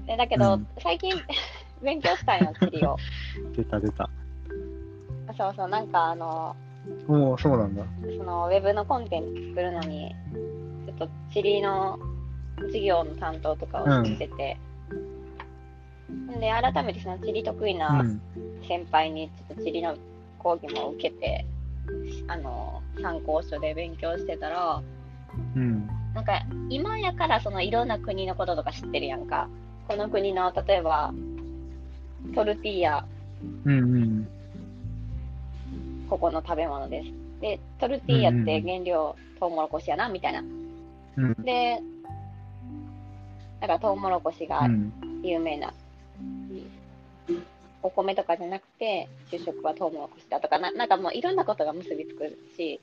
Speaker 3: でだけど、
Speaker 2: うん
Speaker 3: 最近 勉強したいの、地理を。
Speaker 2: 出た出た。
Speaker 3: そうそう、なんかあの、
Speaker 2: もうそうなんだ。
Speaker 3: そのウェブのコンテンツ作るのに、っと地理の授業の担当とかをしてて、で、改めてその地理得意
Speaker 2: う。
Speaker 3: なん先輩にちょっと地理の講義も受けて、あの、参考書で勉強してたら、
Speaker 2: うん。
Speaker 3: なんか今やからそのいろんな国のこととか知ってるやんか。この国の例えばトルティーヤ、
Speaker 2: うんうん。
Speaker 3: ここの食べ物です。で、トルティーヤって原料トウモロコシやな、みたいな。
Speaker 2: うん。
Speaker 3: で、だからトウモロコシが
Speaker 2: うん。
Speaker 3: 有名な、お米とかじゃなくて主食はトウモロコシだとかななんかもういろんなことが結びつくし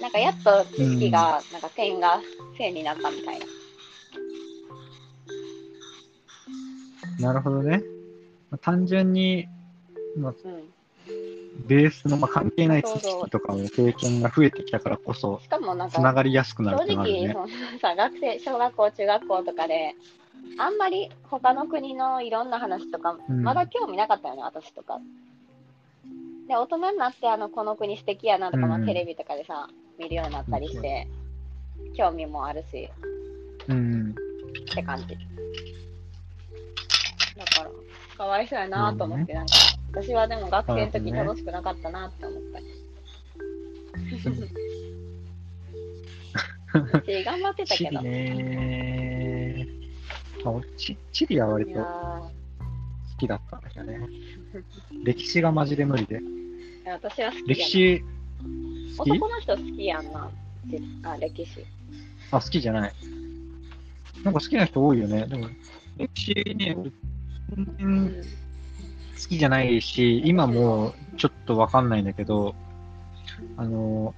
Speaker 3: なんかやっと知識が、なんか点が線になったみたいな
Speaker 2: なるほどね。まあ単純に、まあ、
Speaker 3: うん
Speaker 2: ベースの、まあ、関係ない知識とかも経験が増えてきたからこそ、
Speaker 3: しかもなんか
Speaker 2: つながりやすくなるっ
Speaker 3: 正
Speaker 2: てなるね。
Speaker 3: 直そのさ学生小学校中学校とかであんまり他の国のいろんな話とか、
Speaker 2: うん。
Speaker 3: まだ興味なかったよね私とか。で大人になってあのこの国素敵やなとか、まあ
Speaker 2: うん。
Speaker 3: テレビとかでさ見るようになったりして、興味もあるし。
Speaker 2: うん。
Speaker 3: って感じ。だからかわいそうやなと思って、なんか私はでも学生の時楽しくなかったなって思ったし頑張ってたけど、
Speaker 2: ねあ俺チチリは割と好
Speaker 3: ー
Speaker 2: きだったんだけどね。歴史がマジで無理で。
Speaker 3: 私は好き
Speaker 2: 歴
Speaker 3: やな
Speaker 2: 史、
Speaker 3: 男の人好きやんな。じあ、歴史。
Speaker 2: あ、好きじゃない。なんか好きな人多いよね。でも、歴史ね、
Speaker 3: う
Speaker 2: 然
Speaker 3: ん。
Speaker 2: 好きじゃないし、今もちょっとわかんないんだけど、あの、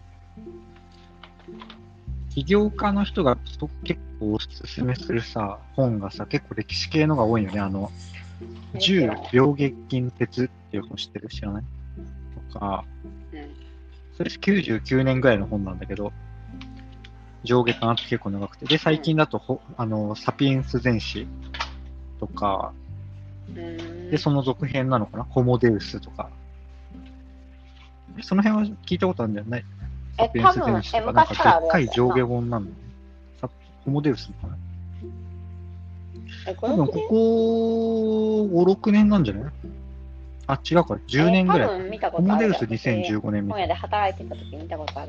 Speaker 2: 起業家の人が結構おすすめするさ、本がさ、結構歴史系のが多いよね。あの、銃病撃金鉄っていう本知ってる？知らない？とか、それ99年ぐらいの本なんだけど、上下巻って結構長くて。で、最近だとほ、あの、サピエンス全史とか、で、その続編なのかな？ホモデウスとか。えその辺は聞いたことあるんじゃない
Speaker 3: え
Speaker 2: サピエンス全史と
Speaker 3: 多分
Speaker 2: か、なん
Speaker 3: え昔か
Speaker 2: でっかい上下本なんだよね。サホモデウスのかな？多分ここ5、6年なんじゃない？あ、違うから、10年ぐらい。ホモデウス2015年みたい
Speaker 3: 本屋で働いてた時見たことある。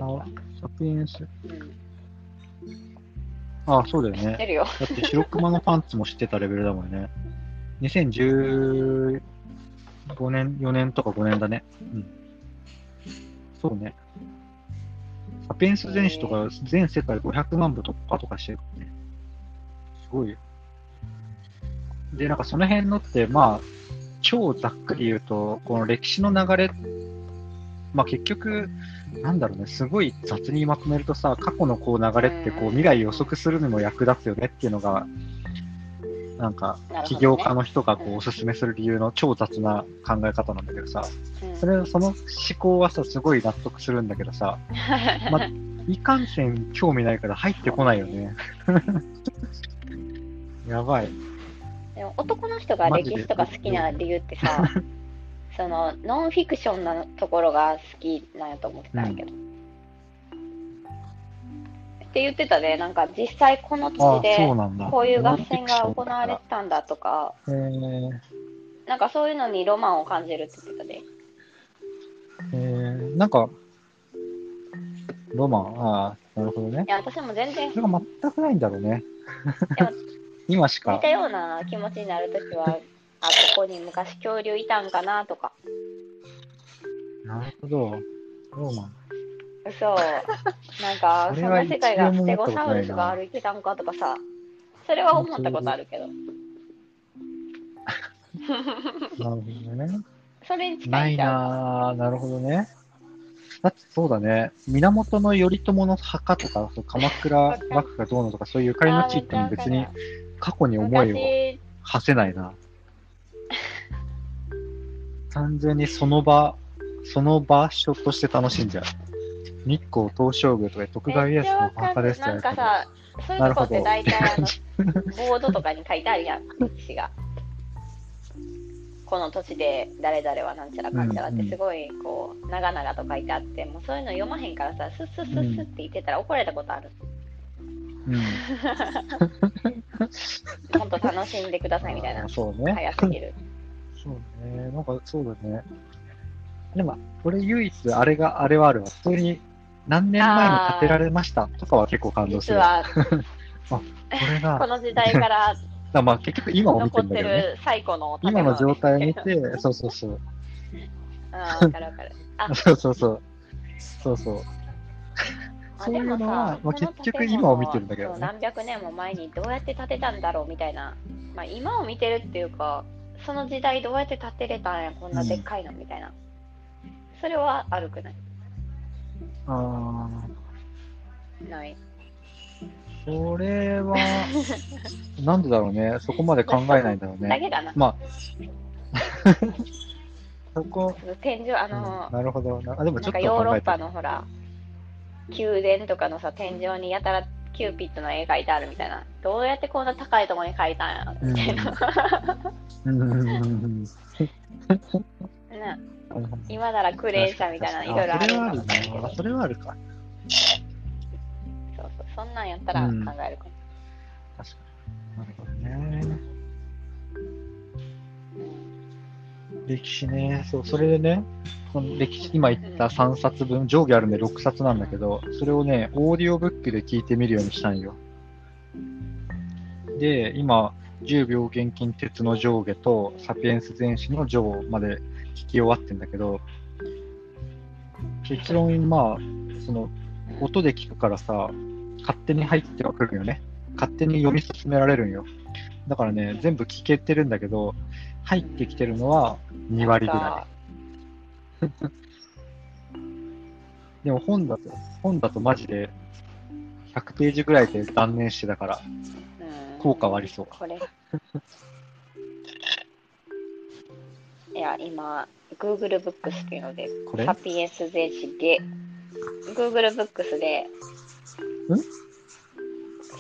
Speaker 2: サピエンス。
Speaker 3: うん。
Speaker 2: あ、そうだよね。だって白熊のパンツも知ってたレベルだもんね。2015年、4年とか5年だね。うん。そうね。サピエンス全史とか全世界500万部突破とかしてるね。すごいよ。で、なんかその辺のって、まあ、超ざっくり言うと、この歴史の流れ、まあ結局、なんだろうね、すごい雑にまとめるとさ、過去のこう流れってこう未来予測するにも役立つよねっていうのが、なんか起業家の人がこうおすすめする理由の超雑な考え方なんだけどさ、
Speaker 3: うん
Speaker 2: それ、その思考はさ、すごい納得するんだけどさ、まいかんせん興味ないから入ってこないよね。やばい。
Speaker 3: でも男の人が歴史とか好きな理由ってさ、そのノンフィクションなところが好きなんやと思ってたんやけど。って言ってたで、なんか実際この
Speaker 2: あ
Speaker 3: 土地で。こういう合戦が行われてたんだとか、
Speaker 2: えー
Speaker 3: なんかそういうのにロマンを感じるって言ってたで。
Speaker 2: えー、なんか、ロマン、ああ、なるほどね
Speaker 3: い。や、私も全然
Speaker 2: それが全くないんだろうね。今しか
Speaker 3: 似た。ような気持ちになるときは、あ、ここに昔恐竜いたんかなとか。
Speaker 2: なるほど。ローマン。
Speaker 3: 嘘。なんか、そんな世界がステゴサウルスが歩いてたんかとかさ、それは思ったことあるけど。
Speaker 2: なるほどね。
Speaker 3: それに近
Speaker 2: ないい
Speaker 3: んちゃう
Speaker 2: なぁ。なるほどね。だってそうだね。源頼朝の墓とか、そう鎌倉幕府がどうのとか、そういうゆかりの地っても別に過去に思いを
Speaker 3: 昔、
Speaker 2: 馳せないな。完全にその場、その場所として楽しんじゃう。日光東照宮とか徳川家康のお墓です
Speaker 3: なんかさ、そういうとこって大体あの、ボードとかに書いてあるやん、歴史が。この土地で誰々はなんちゃらかんちゃらってすごいこう長々と書いてあってもうそういうの読まへんからさスッスッスッスッって言ってたら怒られたことある、
Speaker 2: うん。
Speaker 3: ほんと楽しんでくださいみたいな
Speaker 2: そうね。
Speaker 3: 早すぎる
Speaker 2: そうね。なんかそうだね。でも、俺唯一あれが、あれはあるわ。普通に何年前に建てられましたとかは結構感動する。
Speaker 3: 実は
Speaker 2: これが、
Speaker 3: この時代から
Speaker 2: だ まあ結局今を見て
Speaker 3: 残って
Speaker 2: るんだけどね。
Speaker 3: る最古の建
Speaker 2: 今
Speaker 3: 物
Speaker 2: の状態を見て、そうそうそう。
Speaker 3: あーわかるわかるあ
Speaker 2: そうそうそう。そうそう。
Speaker 3: あ
Speaker 2: そういうのはまあ結局今を見てるんだけどね
Speaker 3: 何百年も前にどうやって建てたんだろうみたいな、まあ、今を見てるっていうかその時代どうやって建てれたんやこんなでっかいのみたいな、それは悪くない
Speaker 2: あ
Speaker 3: ない。
Speaker 2: あ、それは、なんでだろうね。そこまで考えないんだろうね。
Speaker 3: だけかな、
Speaker 2: まあ、そこ、
Speaker 3: 天井あの、
Speaker 2: うん。なるほどな。あ、でもちょっと
Speaker 3: なんかヨーロッパ。のほら宮殿とかのさ天井にやたらキューピッドの絵描いてあるみたいな。どうやってこんな高いところに描いたんやみたいな、
Speaker 2: うん。うん。うん。うん。
Speaker 3: ね今ならクレー車みたいないろいろあるかもしれないけど
Speaker 2: あそれはあるな。それはあるか。
Speaker 3: そうそうそんなんやったら考
Speaker 2: うん
Speaker 3: えるかも、
Speaker 2: 確かに。なるほどね。
Speaker 3: うん
Speaker 2: 歴史ね。そう、それでね、この歴史、今言った3冊分、上下あるんで6冊なんだけど、それをね、オーディオブックで聞いてみるようにしたんよ。で、今、10秒現金鉄の上下と、サピエンス全史の上まで聞き終わってんだけど、結論、まあ、その、音で聞くからさ、勝手に入ってはくるよね。勝手に読み進められるんよ。だからね、全部聞けてるんだけど、入ってきてるのは2割ぐらい。でも本だと、本だとマジで100ページぐらいで断念してたから、
Speaker 3: うん
Speaker 2: 効果はありそう。
Speaker 3: これいや今 Google ブックスっていうのでサピエンス全史ゲ Google ブックスで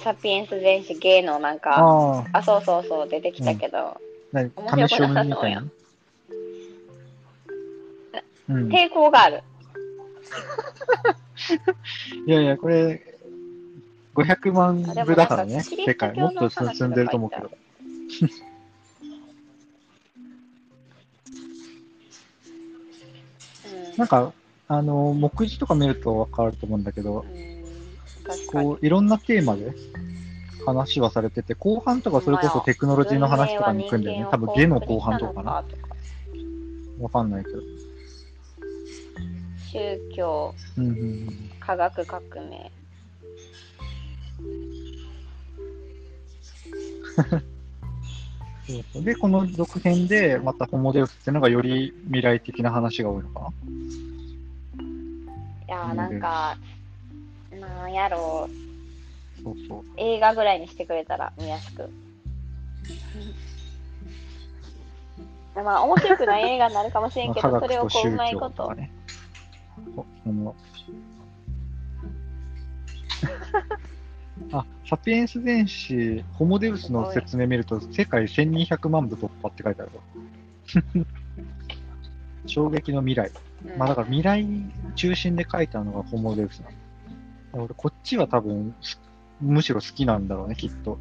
Speaker 3: サピエンス全史ゲのなんか
Speaker 2: あ
Speaker 3: そうそうそう出てきたけど、
Speaker 2: 何
Speaker 3: 面白く
Speaker 2: 試し読みみたいな？うん。い
Speaker 3: 抵抗がある
Speaker 2: やいや、これ、500万部だからね、世界。もっと進んでると思うけど。なんか、あの、目次とか見るとわかると思うんだけど、こう、いろんなテーマで話はされてて、後半とかそれこそテクノロジーの話とかに行くんだよね。多分、ゲの後半とかかな。わかんないけど。
Speaker 3: 宗教、
Speaker 2: うんうんうん。
Speaker 3: 科学革命。
Speaker 2: そう。で、この続編で、またホモデウスっていうのがより未来的な話が多いのかな。い
Speaker 3: やーなんか、なんやろう、
Speaker 2: そうそう。
Speaker 3: 映画ぐらいにしてくれたら見やすく。まあ、面白くない映画になるかもしれんけ
Speaker 2: 科
Speaker 3: ど、それをこう、うまい
Speaker 2: 教
Speaker 3: こと
Speaker 2: あ、サピエンス全史、ホモデウスの説明見ると、世界1200万部突破って書いてあるよ。衝撃の未来。
Speaker 3: うん
Speaker 2: まあだから未来中心で書いたのがホモデウスなの。俺、こっちは多分、すむしろ好きなんだろうね、きっと。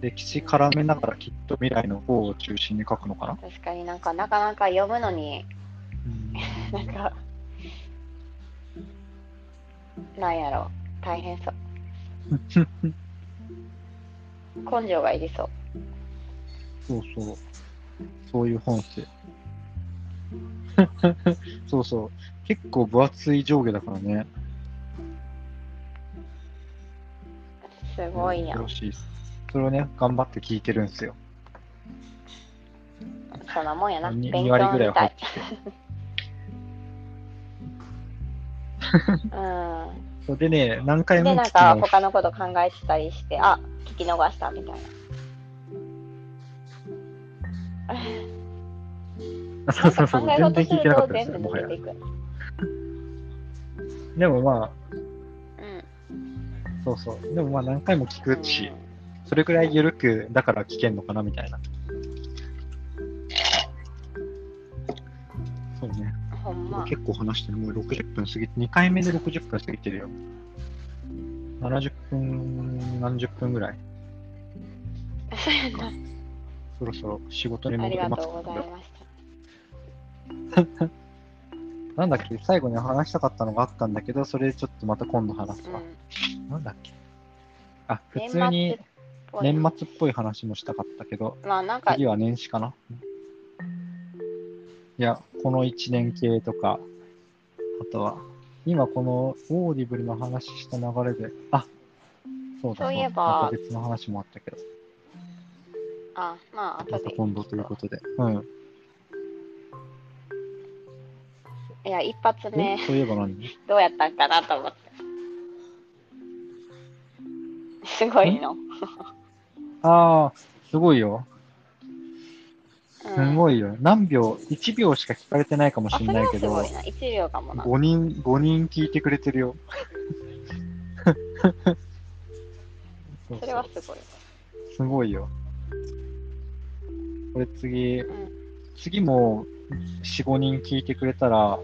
Speaker 2: 歴史絡めながらきっと未来の方を中心に書くのかな。
Speaker 3: 確かになんか、なかなか読むのに、なんか、なんやろ、大変そう。根性がいりそう。
Speaker 2: そうそう。そういう本性。そうそう。結構分厚い上下だからね。
Speaker 3: すごいやん。
Speaker 2: よろしいです。それをね、頑張って聞いてるんですよ。
Speaker 3: そんなもんやな。
Speaker 2: に
Speaker 3: 勉
Speaker 2: 2割ぐらい
Speaker 3: 強みたい
Speaker 2: は入って。きて。
Speaker 3: うん。
Speaker 2: そうでね、何回
Speaker 3: で、
Speaker 2: も聞き
Speaker 3: なんか他のこと考えてたりして、あ、聞き逃したみたいな。
Speaker 2: そうそうそう、全然聞いてなかったですよ、もはや。でもまあ、
Speaker 3: うん。
Speaker 2: そうそう。でもまあ何回も聞くし、
Speaker 3: う
Speaker 2: それくらい緩く、だから聞けんのかなみたいな。
Speaker 3: ほんま。
Speaker 2: 結構話してる。もう60分過ぎて、2回目で60分過ぎてるよ。70分、何十分ぐらい。
Speaker 3: そうやな。
Speaker 2: そろそろ仕事に
Speaker 3: あり
Speaker 2: 戻ります
Speaker 3: がとうございました。
Speaker 2: なんだっけ？最後に話したかったのがあったんだけど、それちょっとまた今度話すわ。
Speaker 3: うん。
Speaker 2: なんだっけ？あ、普通に年末っぽい話もしたかったけど、
Speaker 3: まあなんか
Speaker 2: 次、は年始かないや、この1年系とか、あとは、今この Audible の話した流れで、あ、そうだ
Speaker 3: そういえ
Speaker 2: ま
Speaker 3: ば
Speaker 2: た別の話もあったけど、
Speaker 3: あ、まあ
Speaker 2: ま。た今度ということで。うん。
Speaker 3: いや、一発目
Speaker 2: え、そういえば何？
Speaker 3: どうやったんかなと思って。すごいの。
Speaker 2: ああ、すごいよ。す
Speaker 3: い。
Speaker 2: ごいよ。何秒、1秒しか聞かれてないかも
Speaker 3: あ、
Speaker 2: し
Speaker 3: それ
Speaker 2: れないけど
Speaker 3: はすごい、な。1秒かもな。
Speaker 2: 5人、5人聞いてくれてるよ。そう
Speaker 3: それはすごい。
Speaker 2: すごいよ。これ次、
Speaker 3: うん。
Speaker 2: 次も4、5人聞いてくれたら、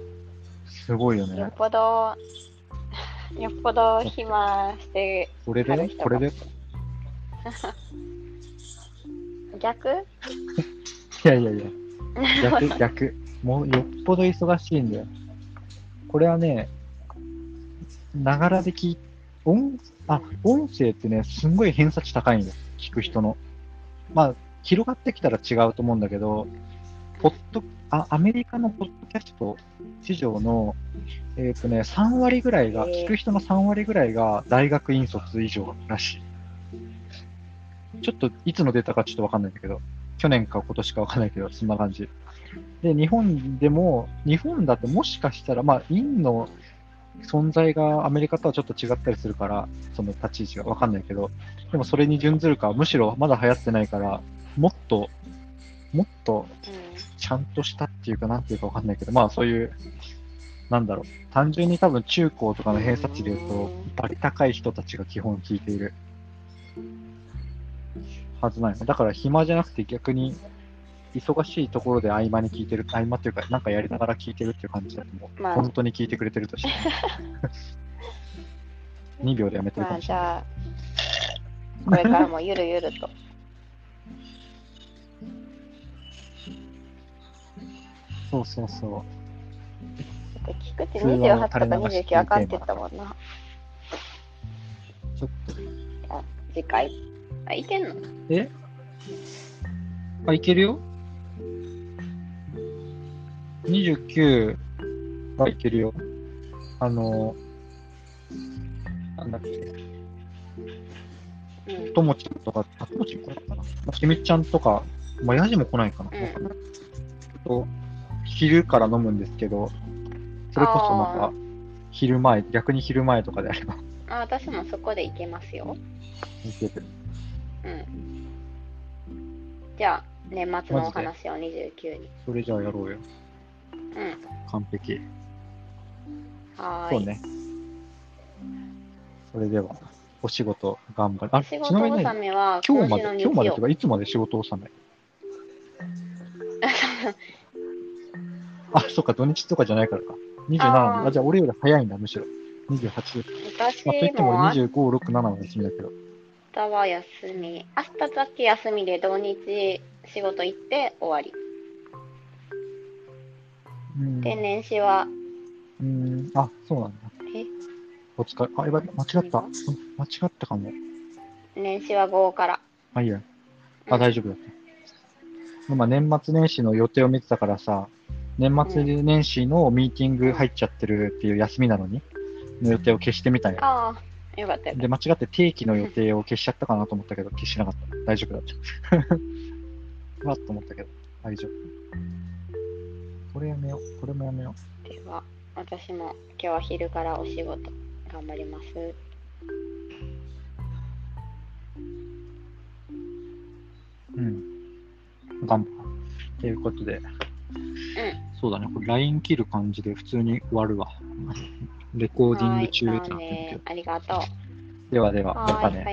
Speaker 2: すごいよね
Speaker 3: よっ。ぽど、よっぽど暇して、
Speaker 2: これで？これで？い
Speaker 3: 逆
Speaker 2: やいやいや、逆、逆。もうよっぽど忙しいんだよ。これはね、ながらで聞い、音、あ、音声ってね、すんごい偏差値高いんです。聞く人の。まあ、広がってきたら違うと思うんだけど、ポッド、あ、アメリカのポッドキャスト市場の、えっ、とね、3割ぐらいが、聞く人の3割ぐらいが大学院卒以上らしい。ちょっと、いつのデータかちょっとわかんないんだけど、去年か今年かわかんないけど、そんな感じ。で、日本でも、日本だともしかしたら、まあ、院の存在がアメリカとはちょっと違ったりするから、その立ち位置がわかんないけど、でもそれに準ずるか、むしろまだ流行ってないから、もっと、もっとちゃんとしたっていうか、なんていうかわかんないけど、まあそういう、なんだろう、単純に多分中高とかの偏差値で言うと、バリ高い人たちが基本聞いているはずないの。だから暇じゃなくて逆に、忙しいところで合間に聞いてる、合間っていうか、なんかやりながら聞いてるっていう感じだと思う。
Speaker 3: まあ
Speaker 2: 本当に聞いてくれてるとして。2秒でやめて
Speaker 3: ん。
Speaker 2: るか
Speaker 3: まあじ
Speaker 2: もしれない。
Speaker 3: ゃあ、これからもゆるゆると。
Speaker 2: そうそうそう。
Speaker 3: だって菊池
Speaker 2: 通話の
Speaker 3: 28とか
Speaker 2: 垂れ流し
Speaker 3: 29あかんって言ったもんな。
Speaker 2: ちょっと、
Speaker 3: 次回。あ、いけんの？
Speaker 2: え？あ、いけるよ ?29 はいけるよ。あの、なんだっけ、
Speaker 3: うん。
Speaker 2: ともちんとか、あ、ともちん来ないかな。まあしみちゃんとか、まあ、やじも来ないかな。
Speaker 3: うん
Speaker 2: と昼から飲むんですけど、それこそなん
Speaker 3: あ
Speaker 2: か、昼前、逆に昼前とかであれば、
Speaker 3: あ、私もそこでいけますよ。
Speaker 2: いける。
Speaker 3: うん。じゃあ、年末のお話を29に。
Speaker 2: それじゃあやろうよ。
Speaker 3: うん。
Speaker 2: 完璧。
Speaker 3: はーい。
Speaker 2: そうね。それでは、お仕事頑張る。あ、
Speaker 3: 仕事
Speaker 2: ちなみにね
Speaker 3: 納めは
Speaker 2: 今日まで、
Speaker 3: 今日
Speaker 2: までとか、いつまで仕事納め？あ、そっか、土日とかじゃないからか。27
Speaker 3: あー
Speaker 2: ああ、じゃあ俺より早いんだ、むしろ。28。
Speaker 3: 私
Speaker 2: まあ、といっても
Speaker 3: も
Speaker 2: 俺25、6、7の休みだけど。
Speaker 3: 明日は休み。明日だけ休みで土日仕事行って終わり。
Speaker 2: うん。
Speaker 3: で、年始は、
Speaker 2: うん、あ、そうなんだ。
Speaker 3: え？
Speaker 2: お疲れ。あ、やばい、間違った。うん間違ったかも。
Speaker 3: 年始は午後から。
Speaker 2: あ、いいや。あ、
Speaker 3: うん
Speaker 2: 大丈夫だった。今、年末年始の予定を見てたからさ、年末年始のミーティング入っちゃってるっていう休みなのに、の予定を消してみたんよ。
Speaker 3: ああ、よかったよかっ
Speaker 2: で、間違って定期の予定を消しちゃったかなと思ったけど、消しなかった。大丈夫だった。う わっと思ったけど、大丈夫。これやめよう。これもやめよ
Speaker 3: た。では、私も今日は昼からお仕事頑張ります。
Speaker 2: う。うん。頑張る。ということで、そうだね。これ LINE 切る感じで普通に終わるわ。レコーディング中ってなってるけど
Speaker 3: はい。ありがとう。
Speaker 2: ではでは、またね。